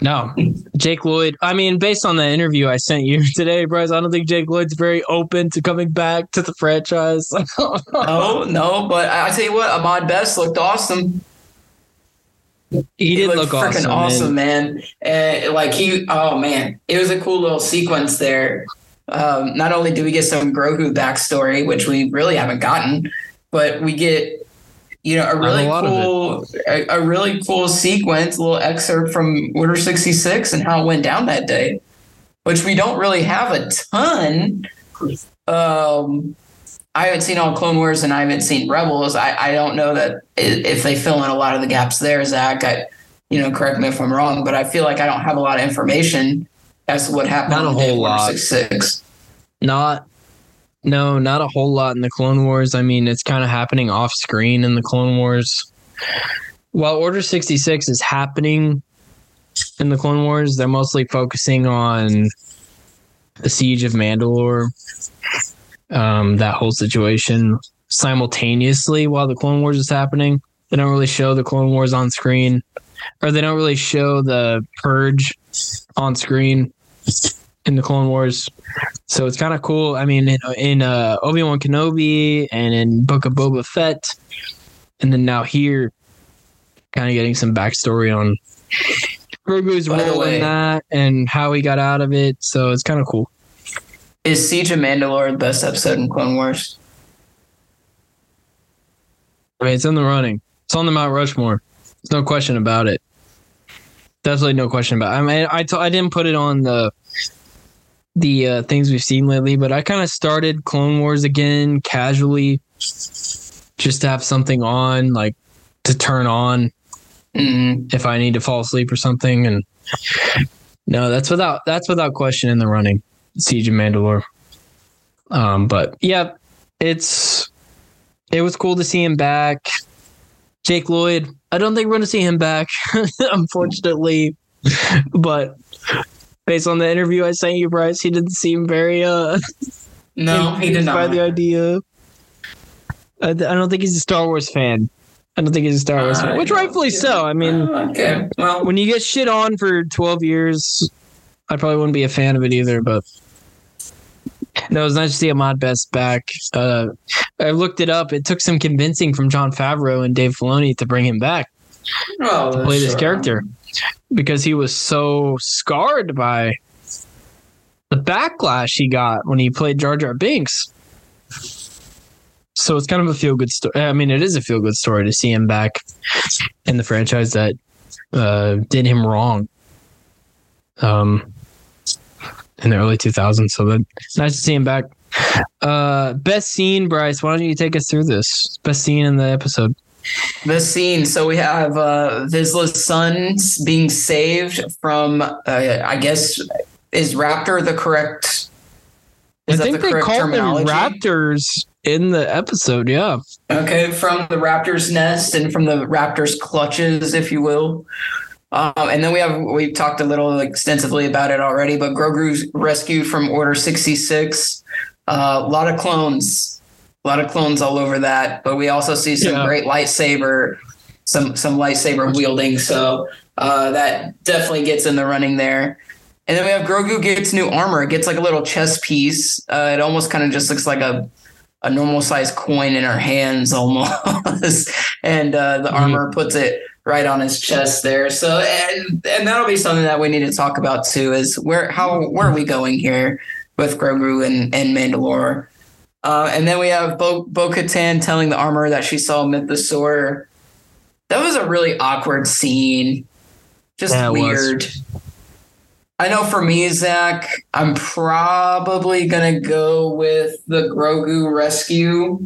no, Jake Lloyd. I mean, based on the interview I sent you [LAUGHS] today, Bryce, I don't think Jake Lloyd's very open to coming back to the franchise. [LAUGHS] No, no, but I I tell you what, Ahmed Best looked awesome. he did looked look freaking awesome. man. awesome, man. Uh, like he, oh man, it was a cool little sequence there. Um, not only do we get some Grogu backstory, which we really haven't gotten, but we get you know a a really it. cool, a, a really cool sequence, a little excerpt from Order sixty six and how it went down that day, which we don't really have a ton. Um, I haven't seen all Clone Wars and I haven't seen Rebels. I, I don't know that if they fill in a lot of the gaps there, Zach. I, you know, correct me if I'm wrong, but I feel like I don't have a lot of information as to what happened. Not a whole lot. 66. Not, no, not a whole lot in the Clone Wars. I mean, it's kind of happening off screen in the Clone Wars. While Order 66 is happening in the Clone Wars, they're mostly focusing on the Siege of Mandalore, um, that whole situation simultaneously while the Clone Wars is happening. They don't really show the Clone Wars on screen, or they don't really show the Purge on screen in the Clone Wars. So it's kind of cool. I mean, in, in uh, Obi Wan Kenobi and in Book of Boba Fett, and then now here, kind of getting some backstory on Grogu's role in that and how he got out of it. So it's kind of cool. Is Siege of Mandalore the best episode in Clone Wars? I mean, it's in the running. It's on the Mount Rushmore. There's no question about it. Definitely no question about. It. I mean, I t- I didn't put it on the the uh, things we've seen lately, but I kind of started Clone Wars again casually, just to have something on, like to turn on Mm, if I need to fall asleep or something. And no, that's without that's without question in the running. Siege of Mandalore. Um, but yeah, it's it was cool to see him back. Jake Lloyd. I don't think we're gonna see him back, [LAUGHS] unfortunately. but based on the interview I sent you, Bryce, he didn't seem very uh [LAUGHS] no, he did enthused by the idea. I, I don't think he's a Star Wars fan. I don't think he's a Star Wars fan, Uh, which rightfully so. I mean, Uh, okay. Well, when you get shit on for 12 years, I probably wouldn't be a fan of it either, but no, it was nice to see Ahmed Best back. Uh, I looked it up. It took some convincing from Jon Favreau and Dave Filoni to bring him back well, to play this sure. character because he was so scarred by the backlash he got when he played Jar Jar Binks. So it's kind of a feel good story. I mean, it is a feel good story to see him back in the franchise that uh, did him wrong um, in the early 2000s. So that nice to see him back. Uh, best scene, Bryce. Why don't you take us through this? Best scene in the episode. The scene. So we have uh, Vizsla's sons being saved from, uh, I guess, is Raptor the correct? Is I think the they correct called them? Raptors in the episode. Yeah. Okay, from the raptor's nest and from the raptor's clutches, if you will. Um, and then we have we've talked a little extensively about it already, but Grogu's rescue from Order sixty six. Uh, a lot of clones, a lot of clones all over that. But we also see some Yeah. great lightsaber, some some lightsaber wielding. So uh, that definitely gets in the running there. And then we have Grogu gets new armor. It gets like a little chest piece. Uh, it almost kind of just looks like a a normal sized coin in her hands [LAUGHS] almost. and uh, the Mhm. armor puts it right on his chest there. So and, and that'll be something that we need to talk about too is where how where are we going here with Grogu and, and Mandalore? Uh, and then we have Bo Katan telling the armor that she saw Mythosaur. That was a really awkward scene. Just Yeah, was. weird. I know for me, Zach, I'm probably gonna go with the Grogu rescue,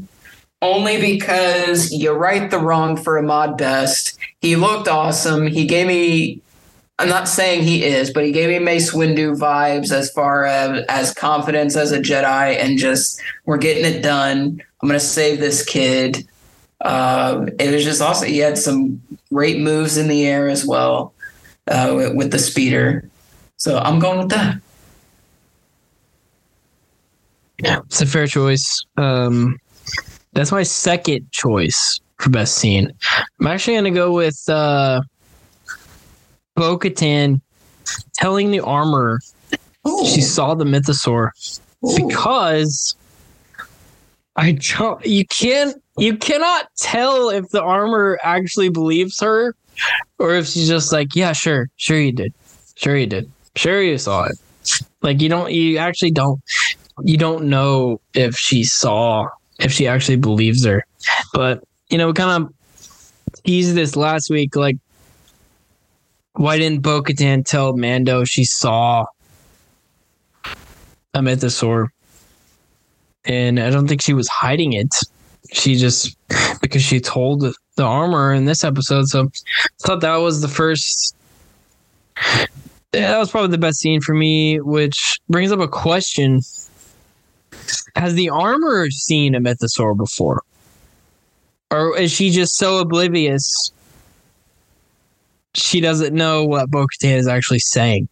only because you right the wrong for Ahmed Best. He looked awesome. He gave me. I'm not saying he is, but he gave me Mace Windu vibes as far as, as confidence as a Jedi and just we're getting it done. I'm gonna save this kid. Um, it was just awesome. He had some great moves in the air as well uh, with, with the speeder. So I'm going with that. Yeah, it's a fair choice. Um, that's my second choice for best scene. I'm actually to go with uh, Bo Katan telling the armor she oh. saw the mythosaur oh. because I don't, you can't you cannot tell if the armor actually believes her or if she's just like yeah sure sure you did sure you did sure you saw it. Like you don't you actually don't you don't know if she saw if she actually believes her. But you know we kind of teased this last week like why didn't bo-katan tell mando she saw a mythosaur and i don't think she was hiding it. She just because she told the armor in this episode so i thought that was the first yeah, that was probably the best scene for me which brings up a question. Has the armor seen a mythosaur before? Or is she just so oblivious she doesn't know what bo-katan is actually saying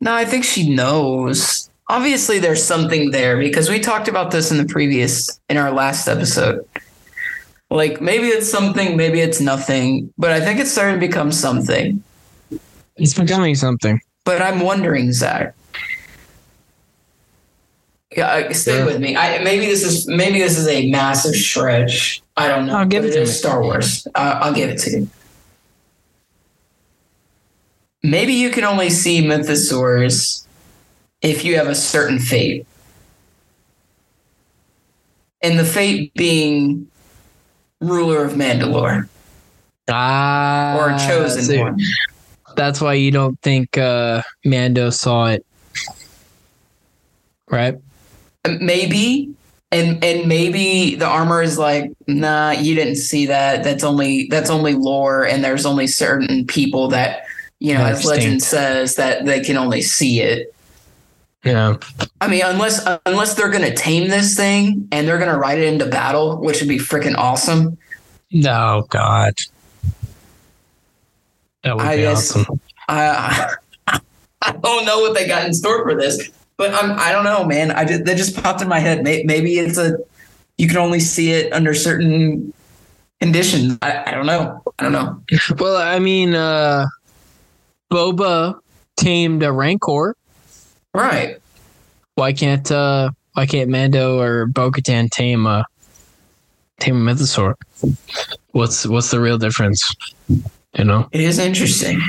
No, I think she knows. Obviously, there's something there because we talked about this in the previous, in our last episode. Like maybe it's something, maybe it's nothing, but I think it's starting to become something. it's becoming something But I'm wondering, Zach. Yeah, uh, stay Yeah. with me. I maybe this is maybe this is a massive stretch. I don't know. I'll give but it to is. Star Wars. Uh, I'll give it to you. Maybe you can only see mythosaurs if you have a certain fate. And the fate being ruler of Mandalore. Ah or chosen so one. that's why you don't think uh mando saw it. Right? Maybe. And and maybe the armor is like nah you didn't see that. That's only that's only lore and there's only certain people that you know as legend says that they can only see it. Yeah. I mean unless unless they're gonna tame this thing and they're gonna ride it into battle which would be freaking awesome. No god. That would I be guess- awesome. I [LAUGHS] i don't know what they got in store for this but i'm i don't know man. I just, that just popped in my head. Maybe it's a you can only see it under certain conditions. I, I don't know. I don't know. Well, I mean, uh, Boba tamed a Rancor. Right. Why can't uh, why can't Mando or Bo-Katan tame a tame a Mythosaur? What's what's the real difference? You know, It is interesting.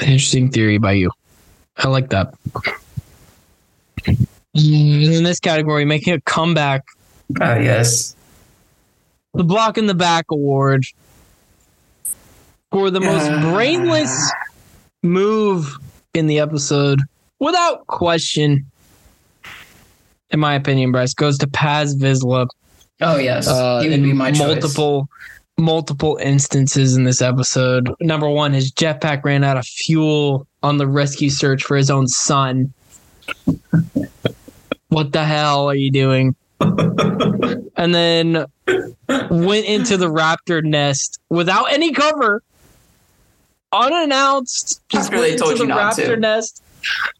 interesting theory by you. I like that. Mm, In this category, making a comeback, Oh yes. the Block in the Back Award for the most brainless move in the episode, without question. In my opinion, Bryce goes to Paz Vizsla. Oh yes. uh, he would be my choice. multiple multiple instances in this episode. Number one, his jetpack ran out of fuel on the rescue search for his own son. what the hell are you doing? and then went into the raptor nest without any cover, unannounced. Just After they told into you the not raptor to. nest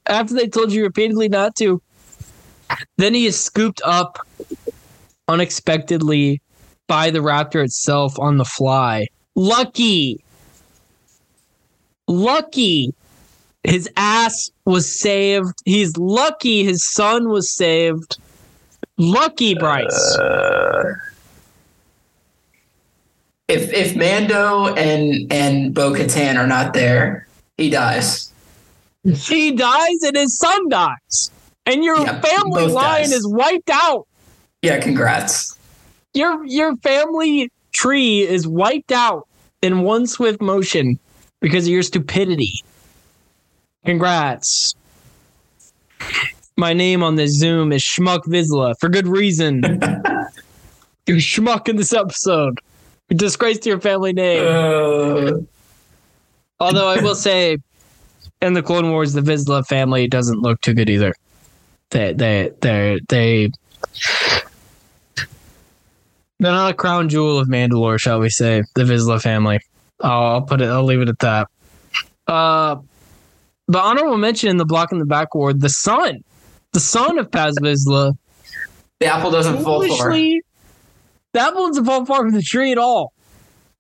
after they told you repeatedly not to. Then he is scooped up unexpectedly by the raptor itself on the fly. Lucky. Lucky. His ass was saved. He's lucky his son was saved. Lucky Bryce. Uh, if if Mando and and Bo Katan are not there, he dies. he dies and his son dies. And your Yeah, family line dies. is wiped out. Yeah, congrats. Your your family tree is wiped out in one swift motion because of your stupidity. Congrats. My name on this Zoom is Schmuck Vizsla for good reason. [LAUGHS] You're schmuck in this episode. You to your family name. Uh, Although I will [LAUGHS] say, in the Clone Wars, the Vizsla family doesn't look too good either. They they they they they're not a crown jewel of Mandalore, shall we say? The Vizsla family. I'll, I'll put it. I'll leave it at that. Uh, but honorable mention in the block in the back ward, the son, the son of Paz Vizsla, the apple doesn't fall far. That one doesn't fall far from the tree at all.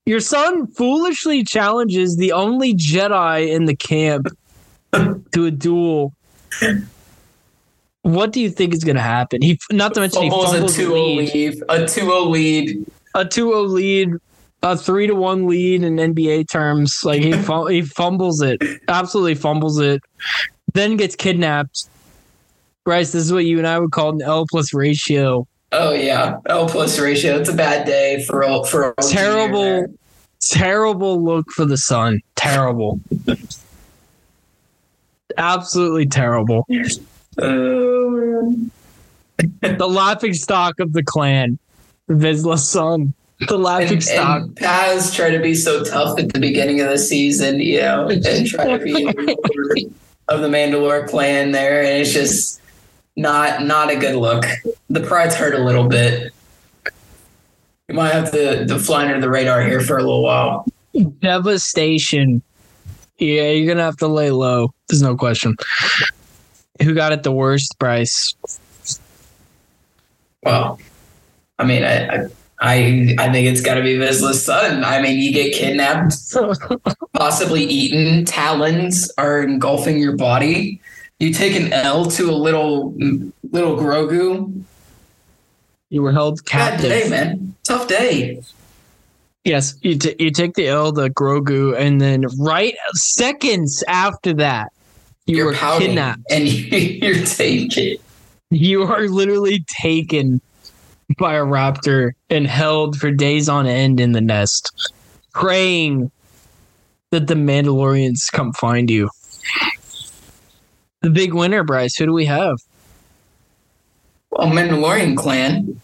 Your son foolishly challenges the only Jedi in the camp [LAUGHS] to a duel. What do you think is going to happen? He, not to mention, he Fumbles a fumbles the 2 lead. lead. A 2 lead. a 2-0 lead, a three to one lead in NBA terms. Like he he fumbles it, absolutely fumbles it, then gets kidnapped. Bryce, this is what you and I would call an L plus ratio. Oh yeah, L plus ratio. It's a bad day for a- for a Terrible, terrible look for the sun. Terrible. Absolutely terrible. Oh, man. The laughing stock of the clan, Vizsla son. The laughing and, stock. and Paz tried to be so tough at the beginning of the season, you know, and try to be [LAUGHS] of the Mandalore clan there, and it's just not not a good look. The pride's hurt a little bit. You might have to, to fly under the radar here for a little while. devastation. Yeah, you're gonna have to lay low. There's no question. Who got it the worst, Bryce? Well, I mean, I I I, I think it's got to be Vizsla's son. I mean, you get kidnapped, [LAUGHS] possibly eaten. Talons are engulfing your body. You take an L to a little little Grogu. You were held captive. Bad day, man. Tough day. Yes, you t- you take the L, the Grogu, and then right seconds after that, you You're were kidnapped. and [LAUGHS] you're taken. You are literally taken by a raptor and held for days on end in the nest, praying that the Mandalorians come find you. The big winner, Bryce. Who do we have? Well, Mandalorian clan.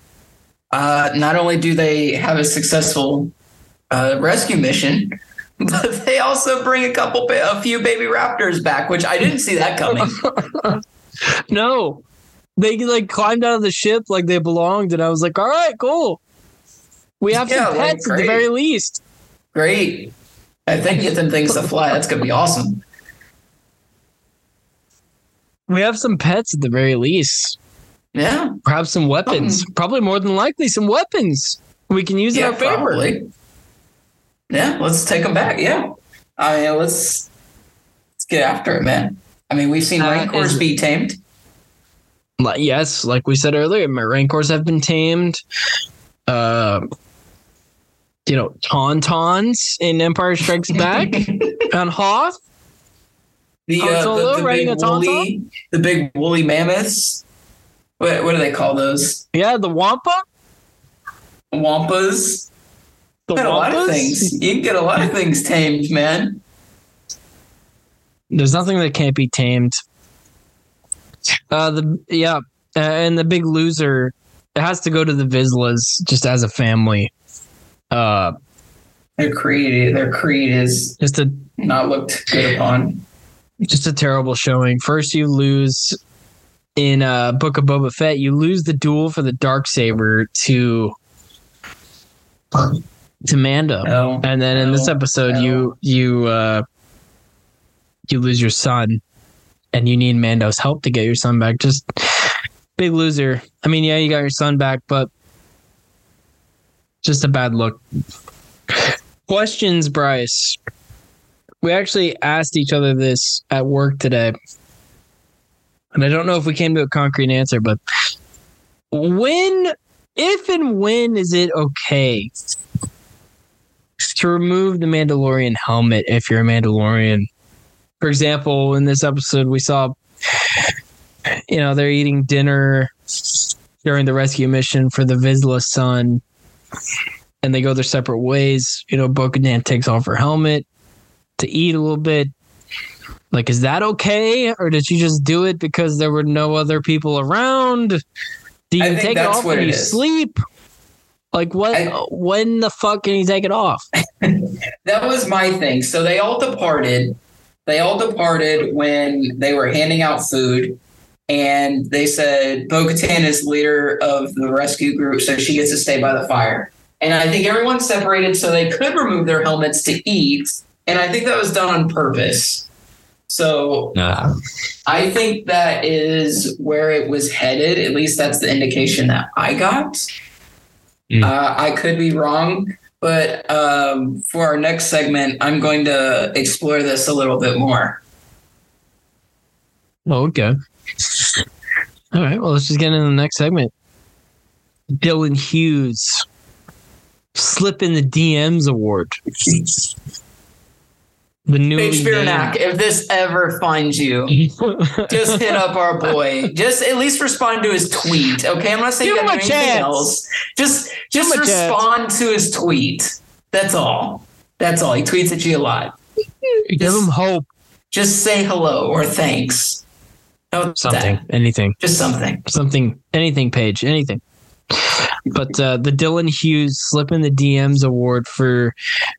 Uh, not only do they have a successful uh, rescue mission, [LAUGHS] but they also bring a couple, a few baby raptors back, which I didn't see that coming. [LAUGHS] [LAUGHS] No, they like climbed out of the ship like they belonged, and I was like, "All right, cool. We have Yeah, some like, pets at the very least." Great. I think get them things to fly. That's gonna be awesome. We have some pets at the very least. Yeah. Perhaps some weapons. Um, Probably more than likely some weapons. We can use it in Yeah, our favor. probably. Yeah, let's take them back. Yeah, I mean, let's let's get after it, man. I mean, we've seen Uh, rancors be tamed. Yes, like we said earlier, my rancors have been tamed. Uh, you know, tauntauns in Empire Strikes Back [LAUGHS] on Hoth. The, Han uh, Solo the, the riding big a tauntaun? woolly, the big woolly mammoths. What what do they call those? Yeah, the Wampa. Wampas. The Got a lot of Wampas? things. You can get a lot of things tamed, man. There's nothing that can't be tamed. Uh, the yeah, uh, and the big loser. It has to go to the Vizslas just as a family. Uh, Their creed, their creed is just a not looked good upon. Just a terrible showing. First, you lose in uh, Book of Boba Fett. You lose the duel for the dark saber to to Mando, and then in this episode, you you uh, you lose your son, and you need Mando's help to get your son back. Just big loser. I mean, yeah, you got your son back, but just a bad look. Questions, Bryce. We actually asked each other this at work today. And I don't know if we came to a concrete answer, but when, if and when is it okay to remove the Mandalorian helmet if you're a Mandalorian? For example, in this episode, we saw, you know, they're eating dinner during the rescue mission for the Vizsla son, and they go their separate ways. You know, Bo takes off her helmet to eat a little bit. Like, is that okay? Or did you just do it because there were no other people around? Do you take it off when you is. sleep? Like, what? I- when the fuck can you take it off? [LAUGHS] that was my thing. So they all departed. They all departed when they were handing out food, and they said Bo Katan is leader of the rescue group, so she gets to stay by the fire. And I think everyone separated so they could remove their helmets to eat, and I think that was done on purpose. So I think that is where it was headed. At least that's the indication that I got. Mm. Uh, I could be wrong, but um, for our next segment, I'm going to explore this a little bit more. Oh, okay. All right. Well, let's just get into the next segment. Dylan Hughes slip in the DMs award. The new if this ever finds you, [LAUGHS] just hit up our boy. Just at least respond to his tweet. Okay, I'm not saying you Give gotta him do a anything chance. else. Just just chance. respond to his tweet. That's all. That's all. He tweets at you a lot. give him hope. Just say hello or thanks. How Something, that? anything, Just something. something, anything. Page, anything. But uh, the Dylan Hughes slip in the DMs award for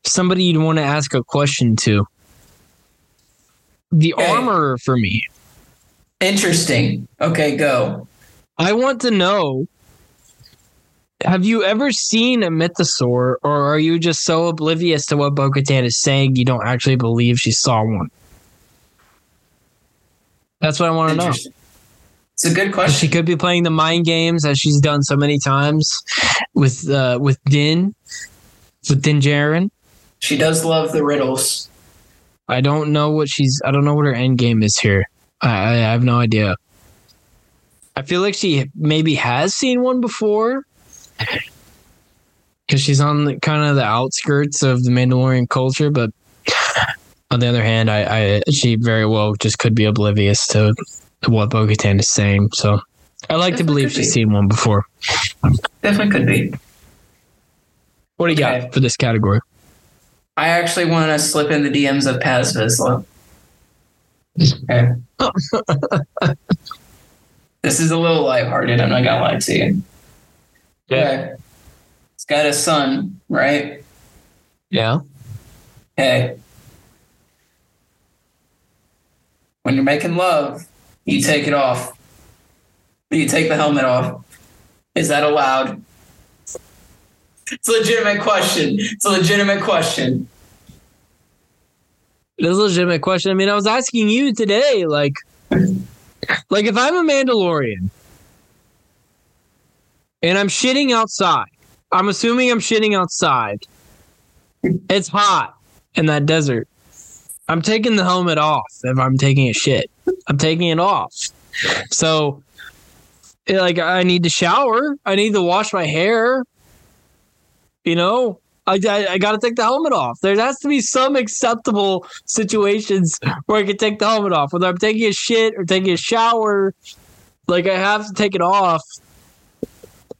somebody you'd want to ask a question to. The Okay. armorer for me. Interesting. Okay, go. I want to know have you ever seen a mythosaur, or are you just so oblivious to what Bo Katan is saying you don't actually believe she saw one? That's what I want to know. It's a good question. She could be playing the mind games as she's done so many times with uh, with Din, with Din Djarin. She does love the riddles. I don't know what she's. I don't know what her end game is here. I, I have no idea. I feel like she maybe has seen one before, because she's on the, kind of the outskirts of the Mandalorian culture. But on the other hand, I, I she very well just could be oblivious to, what Bo-Katan is saying. So I like to believe she's be. seen one before. Definitely could be. What do you Okay. got for this category? I actually want to slip in the DMs of Paz Vizsla. Okay. [LAUGHS] this is a little lighthearted. I'm not gonna lie to you. Okay. He's got a son, right? Yeah. Okay. When you're making love, you take it off. You take the helmet off. Is that allowed? It's a legitimate question. It's a legitimate question. It is a legitimate question. I mean, I was asking you today, like, like if I'm a Mandalorian and I'm shitting outside, I'm assuming I'm shitting outside. It's hot in that desert. I'm taking the helmet off if I'm taking a shit. I'm taking it off. So, like, I need to shower. I need to wash my hair. You know, I, I, I got to take the helmet off. There has to be some acceptable situations where I can take the helmet off, whether I'm taking a shit or taking a shower. Like, I have to take it off.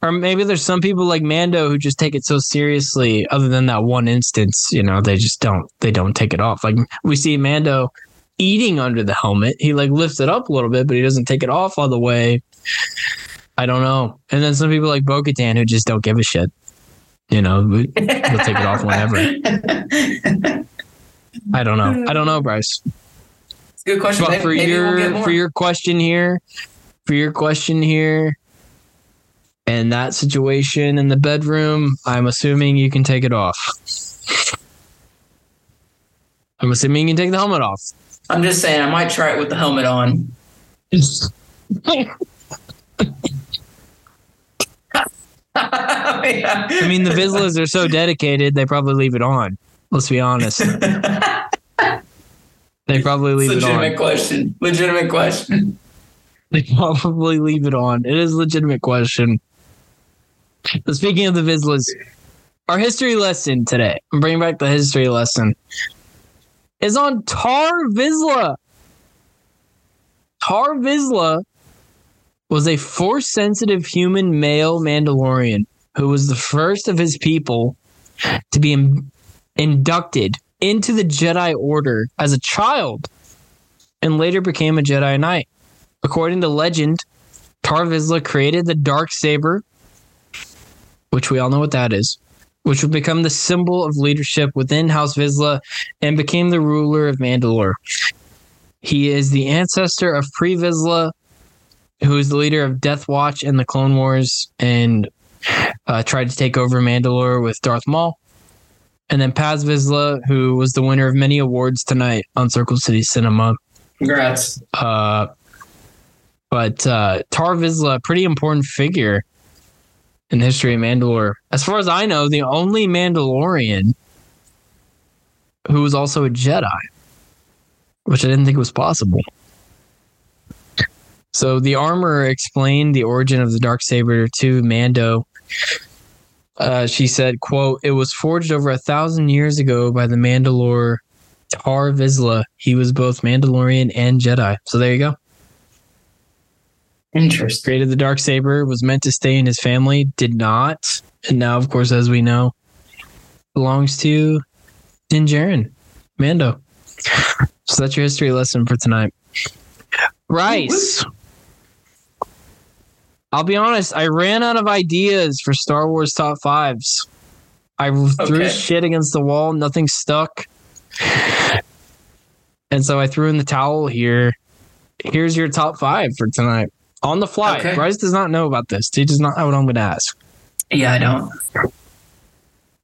Or maybe there's some people like Mando who just take it so seriously. Other than that one instance, you know, they just don't. They don't take it off. Like we see Mando eating under the helmet. He like lifts it up a little bit, but he doesn't take it off all the way. I don't know. And then some people like Bo Katan who just don't give a shit. You know, we- they'll [LAUGHS] take it off whenever. I don't know. I don't know, Bryce. It's a good question. But Maybe- for maybe we'll your for your question here, for your question here, and that situation in the bedroom, I'm assuming you can take it off. I'm assuming you can take the helmet off. I'm just saying, I might try it with the helmet on. [LAUGHS] I mean, the Vizslas are so dedicated, they probably leave it on. Let's be honest. [LAUGHS] They probably leave it on. legitimate question. Legitimate question. They probably leave it on. It is a legitimate question. But speaking of the Vizslas, our history lesson today, I'm bringing back the history lesson, is on Tar Vizsla. Tar Vizsla was a force sensitive human male Mandalorian who was the first of his people to be in- inducted into the Jedi Order as a child and later became a Jedi Knight. According to legend, Tar Vizsla created the dark saber, which we all know what that is, which would become the symbol of leadership within House Vizsla and became the ruler of Mandalore. He is the ancestor of Pre Vizsla, who is the leader of Death Watch in the Clone Wars and uh, tried to take over Mandalore with Darth Maul. And then Paz Vizsla, who was the winner of many awards tonight on Circle City Cinema. Congrats. Uh, but uh, Tar Vizsla, pretty important figure in the history of Mandalore. As far as I know, the only Mandalorian who was also a Jedi, which I didn't think was possible. So the armor explained the origin of the dark saber to Mando. Uh, she said, "quote It was forged over a thousand years ago by the Mandalore Tar Vizsla. He was both Mandalorian and Jedi. So there you go. Interesting. Created the dark saber. Was meant to stay in his family. Did not. And now, of course, as we know, belongs to Din Djarin, Mando. So that's your history lesson for tonight. Rice. I'll be honest. I ran out of ideas for Star Wars top fives. I threw Okay. shit against the wall. Nothing stuck. And so I threw in the towel here. Here's your top five for tonight. On the fly. Okay. Bryce does not know about this. He does not know what I'm going to ask. Yeah, I don't.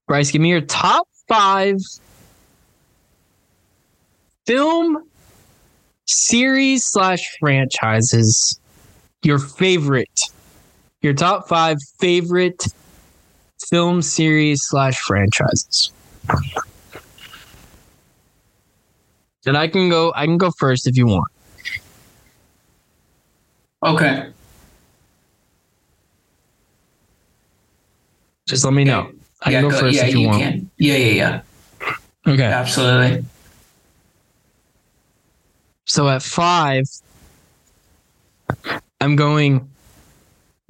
Bryce, give me your top five film series slash franchises. Your favorite. Your top five favorite film series slash franchises. And I can go I can go first if you want. Okay. Just let me know. I yeah, can go, first yeah, if you, want. can. Yeah, yeah, yeah. Okay. Absolutely. So at five, I'm going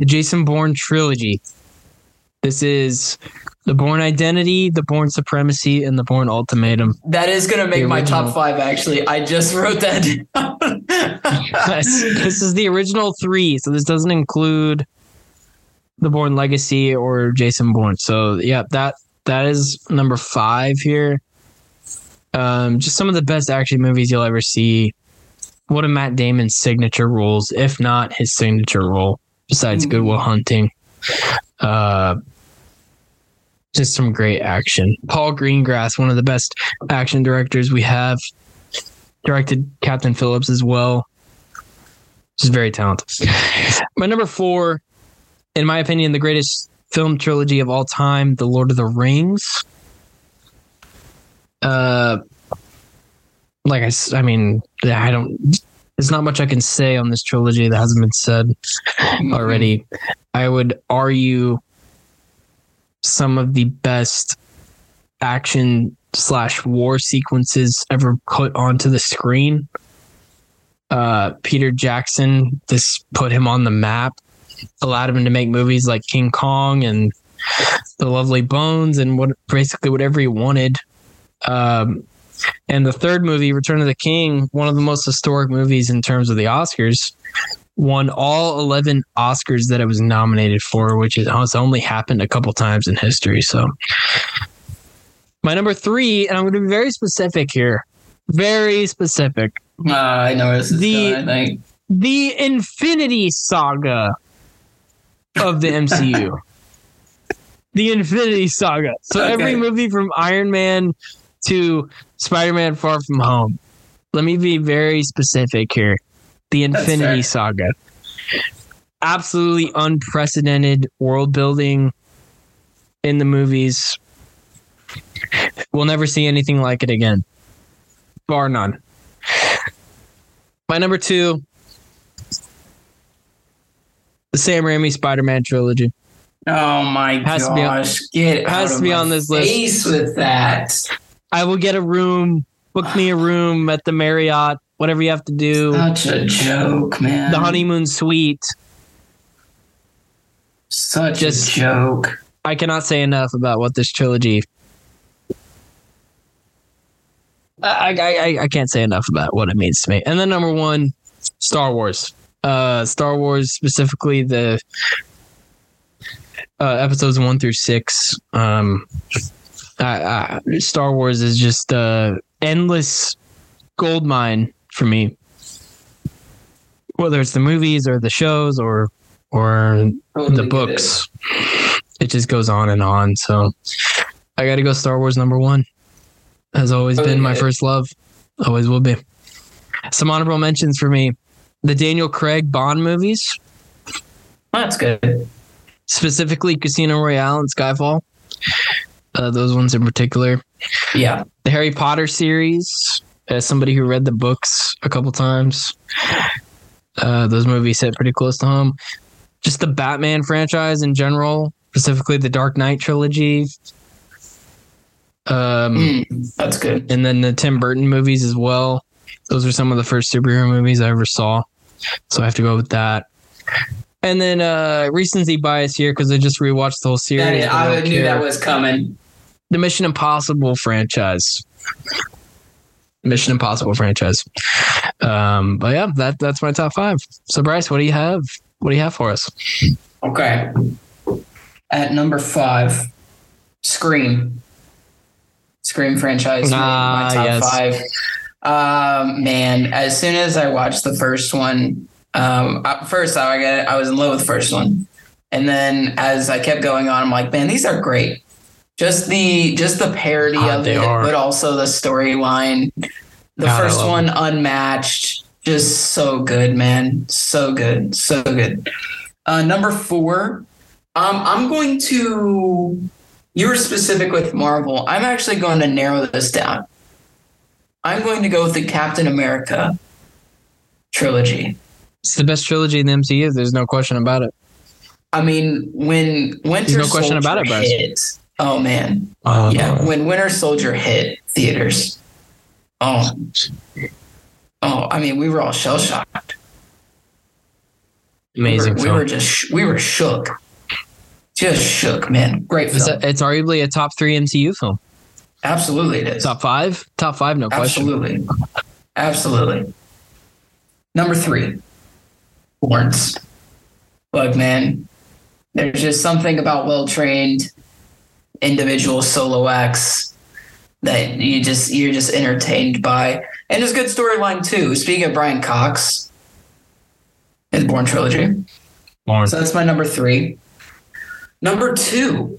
the Jason Bourne trilogy. This is the Bourne Identity, the Bourne Supremacy, and the Bourne Ultimatum. That is going to make my top five, actually. I just wrote that [LAUGHS] down. Yes, this is the original three, so this doesn't include the Bourne Legacy or Jason Bourne. So yeah, that that is number five here. Um, just some of the best action movies you'll ever see. One of Matt Damon's signature roles, if not his signature role, besides. Good Will Hunting. Uh, just some great action. Paul Greengrass, one of the best action directors we have, directed Captain Phillips as well. Just very talented. My number four, in my opinion, the greatest film trilogy of all time, The Lord of the Rings. Uh, like I, I mean, I don't. There's not much I can say on this trilogy that hasn't been said [LAUGHS] already. I would argue some of the best action slash war sequences ever put onto the screen. Uh, Peter Jackson, this put him on the map, allowed him to make movies like King Kong and The Lovely Bones and what basically whatever he wanted. Um, and the third movie, Return of the King, one of the most historic movies in terms of the Oscars, won all 11 Oscars that it was nominated for, which is has only happened a couple times in history. So, my number three, and I'm going to be very specific here, very specific. Uh, I know this is The- going. I think. The Infinity Saga of the MCU. [LAUGHS] the Infinity Saga. So Okay. every movie from Iron Man to Spider-Man Far From Home. Let me be very specific here. The Infinity. Saga. Absolutely unprecedented world building in the movies. We'll never see anything like it again. Bar none. My number two, the Sam Raimi Spider-Man trilogy. Oh my Has to be on- gosh! Get has to be on this list. face with that. I will get a room, book me a room at the Marriott, whatever you have to do. Such a joke, man. The honeymoon suite. Such just- a joke. I cannot say enough about what this trilogy. I, I, I, I can't say enough about what it means to me. And then number one, Star Wars. Uh, Star Wars specifically the uh, episodes one through six. Um, I, Star Wars is just uh endless gold mine for me. Whether it's the movies or the shows or or Totally the books. It. just goes on and on. So I got to go Star Wars number one. Has always Totally been my it. first love. Always will be. Some honorable mentions for me: the Daniel Craig Bond movies, That's good. specifically Casino Royale and Skyfall. Uh, those ones in particular. Yeah. The Harry Potter series. As somebody who read the books a couple times, uh, those movies hit pretty close to home. Just the Batman franchise in general, specifically the Dark Knight trilogy. Um, Mm, that's good. and then the Tim Burton movies as well. Those are some of the first superhero movies I ever saw, so I have to go with that. And then uh recency bias here because I just rewatched the whole series. But I I knew care. that was coming. The Mission Impossible franchise. Mission Impossible franchise. Um, but yeah, that that's my top five. So Bryce, what do you have? What do you have for us? Okay. At number five, Scream. Scream franchise. made Ah, my top yes. five. Um, man, as soon as I watched the first one, um, first I got I was in love with the first one, and then as I kept going on, I'm like, man, these are great. Just the just the parody Ah, of it, are. but also the storyline. The God, first one unmatched, just so good, man, so good, so good. Uh, number four, um, I'm going to. You were specific with Marvel. I'm actually going to narrow this down. I'm going to go with the Captain America trilogy. It's the best trilogy in the MCU. There's no question about it. I mean, when Winter There's no question about it, Soldier hit, oh man, Oh, yeah, when Winter Soldier hit theaters, oh, oh, I mean, we were all shell shocked. amazing we were, we were just sh- we were shook, just shook, man. Great It's, film. a- it's arguably a top three MCU film. Absolutely, it is. Top five? Top five, no question. Absolutely. Absolutely. Number three, Lawrence. Look, man, there's just something about well trained individual solo acts that you just you're just entertained by. And it's a good storyline too. Speaking of Brian Cox, his Bourne trilogy. Lawrence. So that's my number three. Number two,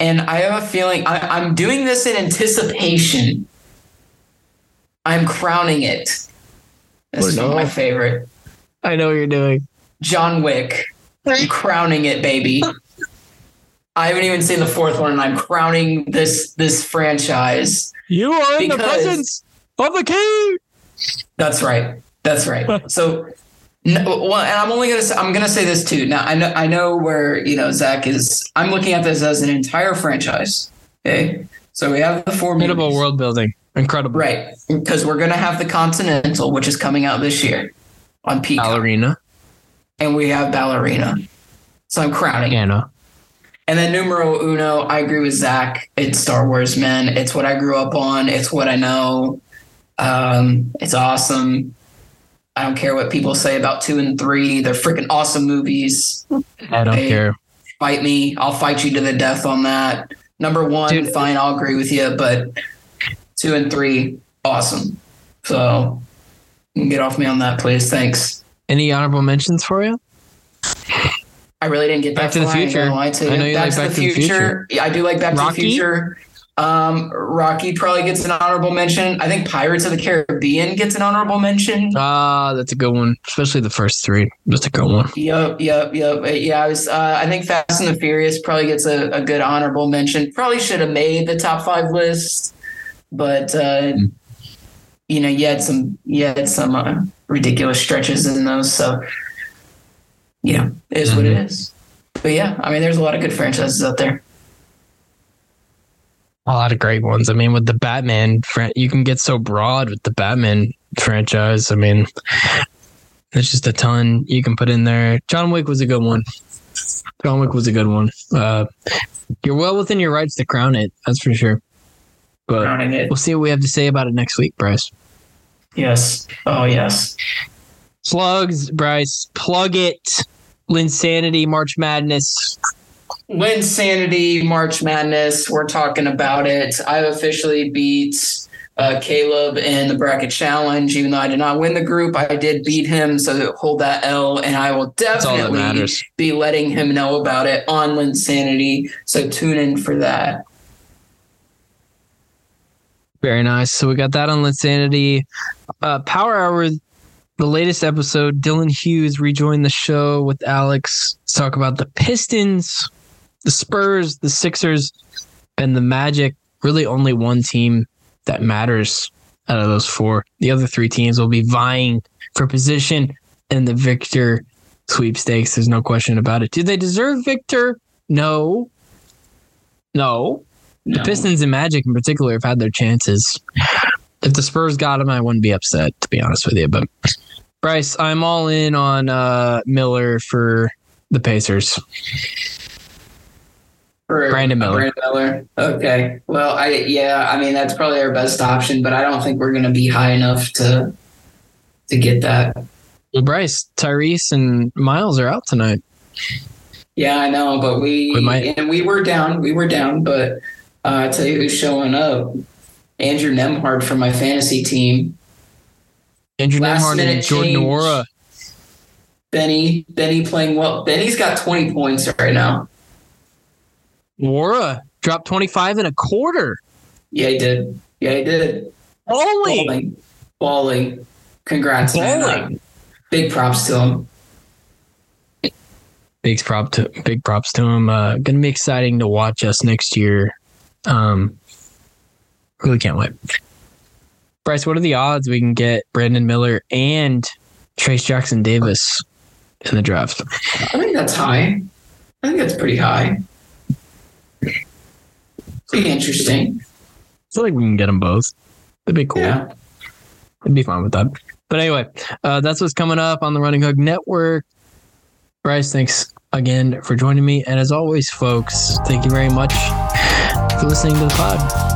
and I have a feeling I, I'm doing this in anticipation. I'm crowning it. This is my favorite. I know what you're doing. John Wick. I'm crowning it, baby. [LAUGHS] I haven't even seen the fourth one, and I'm crowning this this franchise. You are in the presence of the king. That's right. That's right. [LAUGHS] So, no, well, and I'm only gonna say, I'm gonna say this too. Now I know I know where you know Zach is. I'm looking at this as an entire franchise. Okay, so we have the four Incredible movies. world building. Incredible. right? Because we're gonna have the Continental, which is coming out this year on Peacock, Ballerina. and we have Ballerina. So I'm crowning. Anna. And then numero uno, I agree with Zach. It's Star Wars, man. It's what I grew up on. It's what I know. Um, it's awesome. I don't care what people say about two and three. They're freaking awesome movies. I don't Hey. care. Fight me. I'll fight you to the death on that. Number one, Dude. fine, I'll agree with you, but two and three, awesome. So you can get off me on that, please. Thanks. Any honorable mentions for you? I really didn't get Back that to the far, I Future. gonna I know you Back, like to, Back the to the future. Yeah, I do like Back to the Future. Um, Rocky probably gets an honorable mention. I think Pirates of the Caribbean gets an honorable mention. Ah, that's a good one. Especially the first three. That's a good one. Yep, yep, yep. Uh, Yeah, I was. Uh, I think Fast and the Furious probably gets a, a good honorable mention. Probably should have made the top five list, but uh, Mm. you know, you had some, you had some uh, ridiculous stretches in those. So, yeah, it is what it Mhm. is. But yeah, I mean, there's a lot of good franchises out there. A lot of great ones. I mean, with the Batman, you can get so broad with the Batman franchise. I mean, there's just a ton you can put in there. John Wick was a good one. John Wick was a good one. Uh, you're well within your rights to crown it. That's for sure. But we'll see what we have to say about it next week, Bryce. Yes. Oh, yes. Slugs, Bryce. Plug it. Linsanity, March Madness. Linsanity, March Madness. We're talking about it. I officially beat uh, Caleb in the bracket challenge. Even though I did not win the group, I did beat him. So hold that L, and I will definitely be letting him know about it on Linsanity. So tune in for that. Very nice. So we got that on Linsanity. Uh, Power Hour, the latest episode. Dylan Hughes rejoined the show with Alex to talk about the Pistons, the Spurs, the Sixers, and the Magic. Really, only one team that matters out of those four. The other three teams will be vying for position in the Victor sweepstakes. There's no question about it. Do they deserve Victor? No. No. The Pistons and Magic in particular have had their chances. If the Spurs got him, I wouldn't be upset, to be honest with you. But Bryce, I'm all in on uh, Miller for the Pacers. For Brandon Miller. Brandon Miller. Okay. Well, I yeah. I mean, that's probably our best option, but I don't think we're going to be high enough to to get that. Well, Bryce, Tyrese, and Myles are out tonight. Yeah, I know, but we, We might- and we were down. We were down, but uh, I tell you who's showing up: Andrew Nembhard from my fantasy team. Andrew Last Nembhard and Jordan. Nwora. Benny, Benny playing well. Benny's got twenty points right now. Nwora dropped 25 and a quarter. Yeah, he did. Yeah, he did. Holy! Balling, balling. Congrats, man. Balling. Uh, Big props to him. Big prop to big props to him. Uh, gonna be exciting to watch us next year. Um, really can't wait. Bryce, what are the odds we can get Brandon Miller and Trayce Jackson-Davis in the draft? I think that's high. I think that's pretty high. Pretty interesting. I feel like we can get them both. That'd be cool. Yeah. I'd be fine with that. But anyway, uh, that's what's coming up on the Running Hook Network. Bryce, thanks again for joining me. And as always, folks, thank you very much for listening to the pod.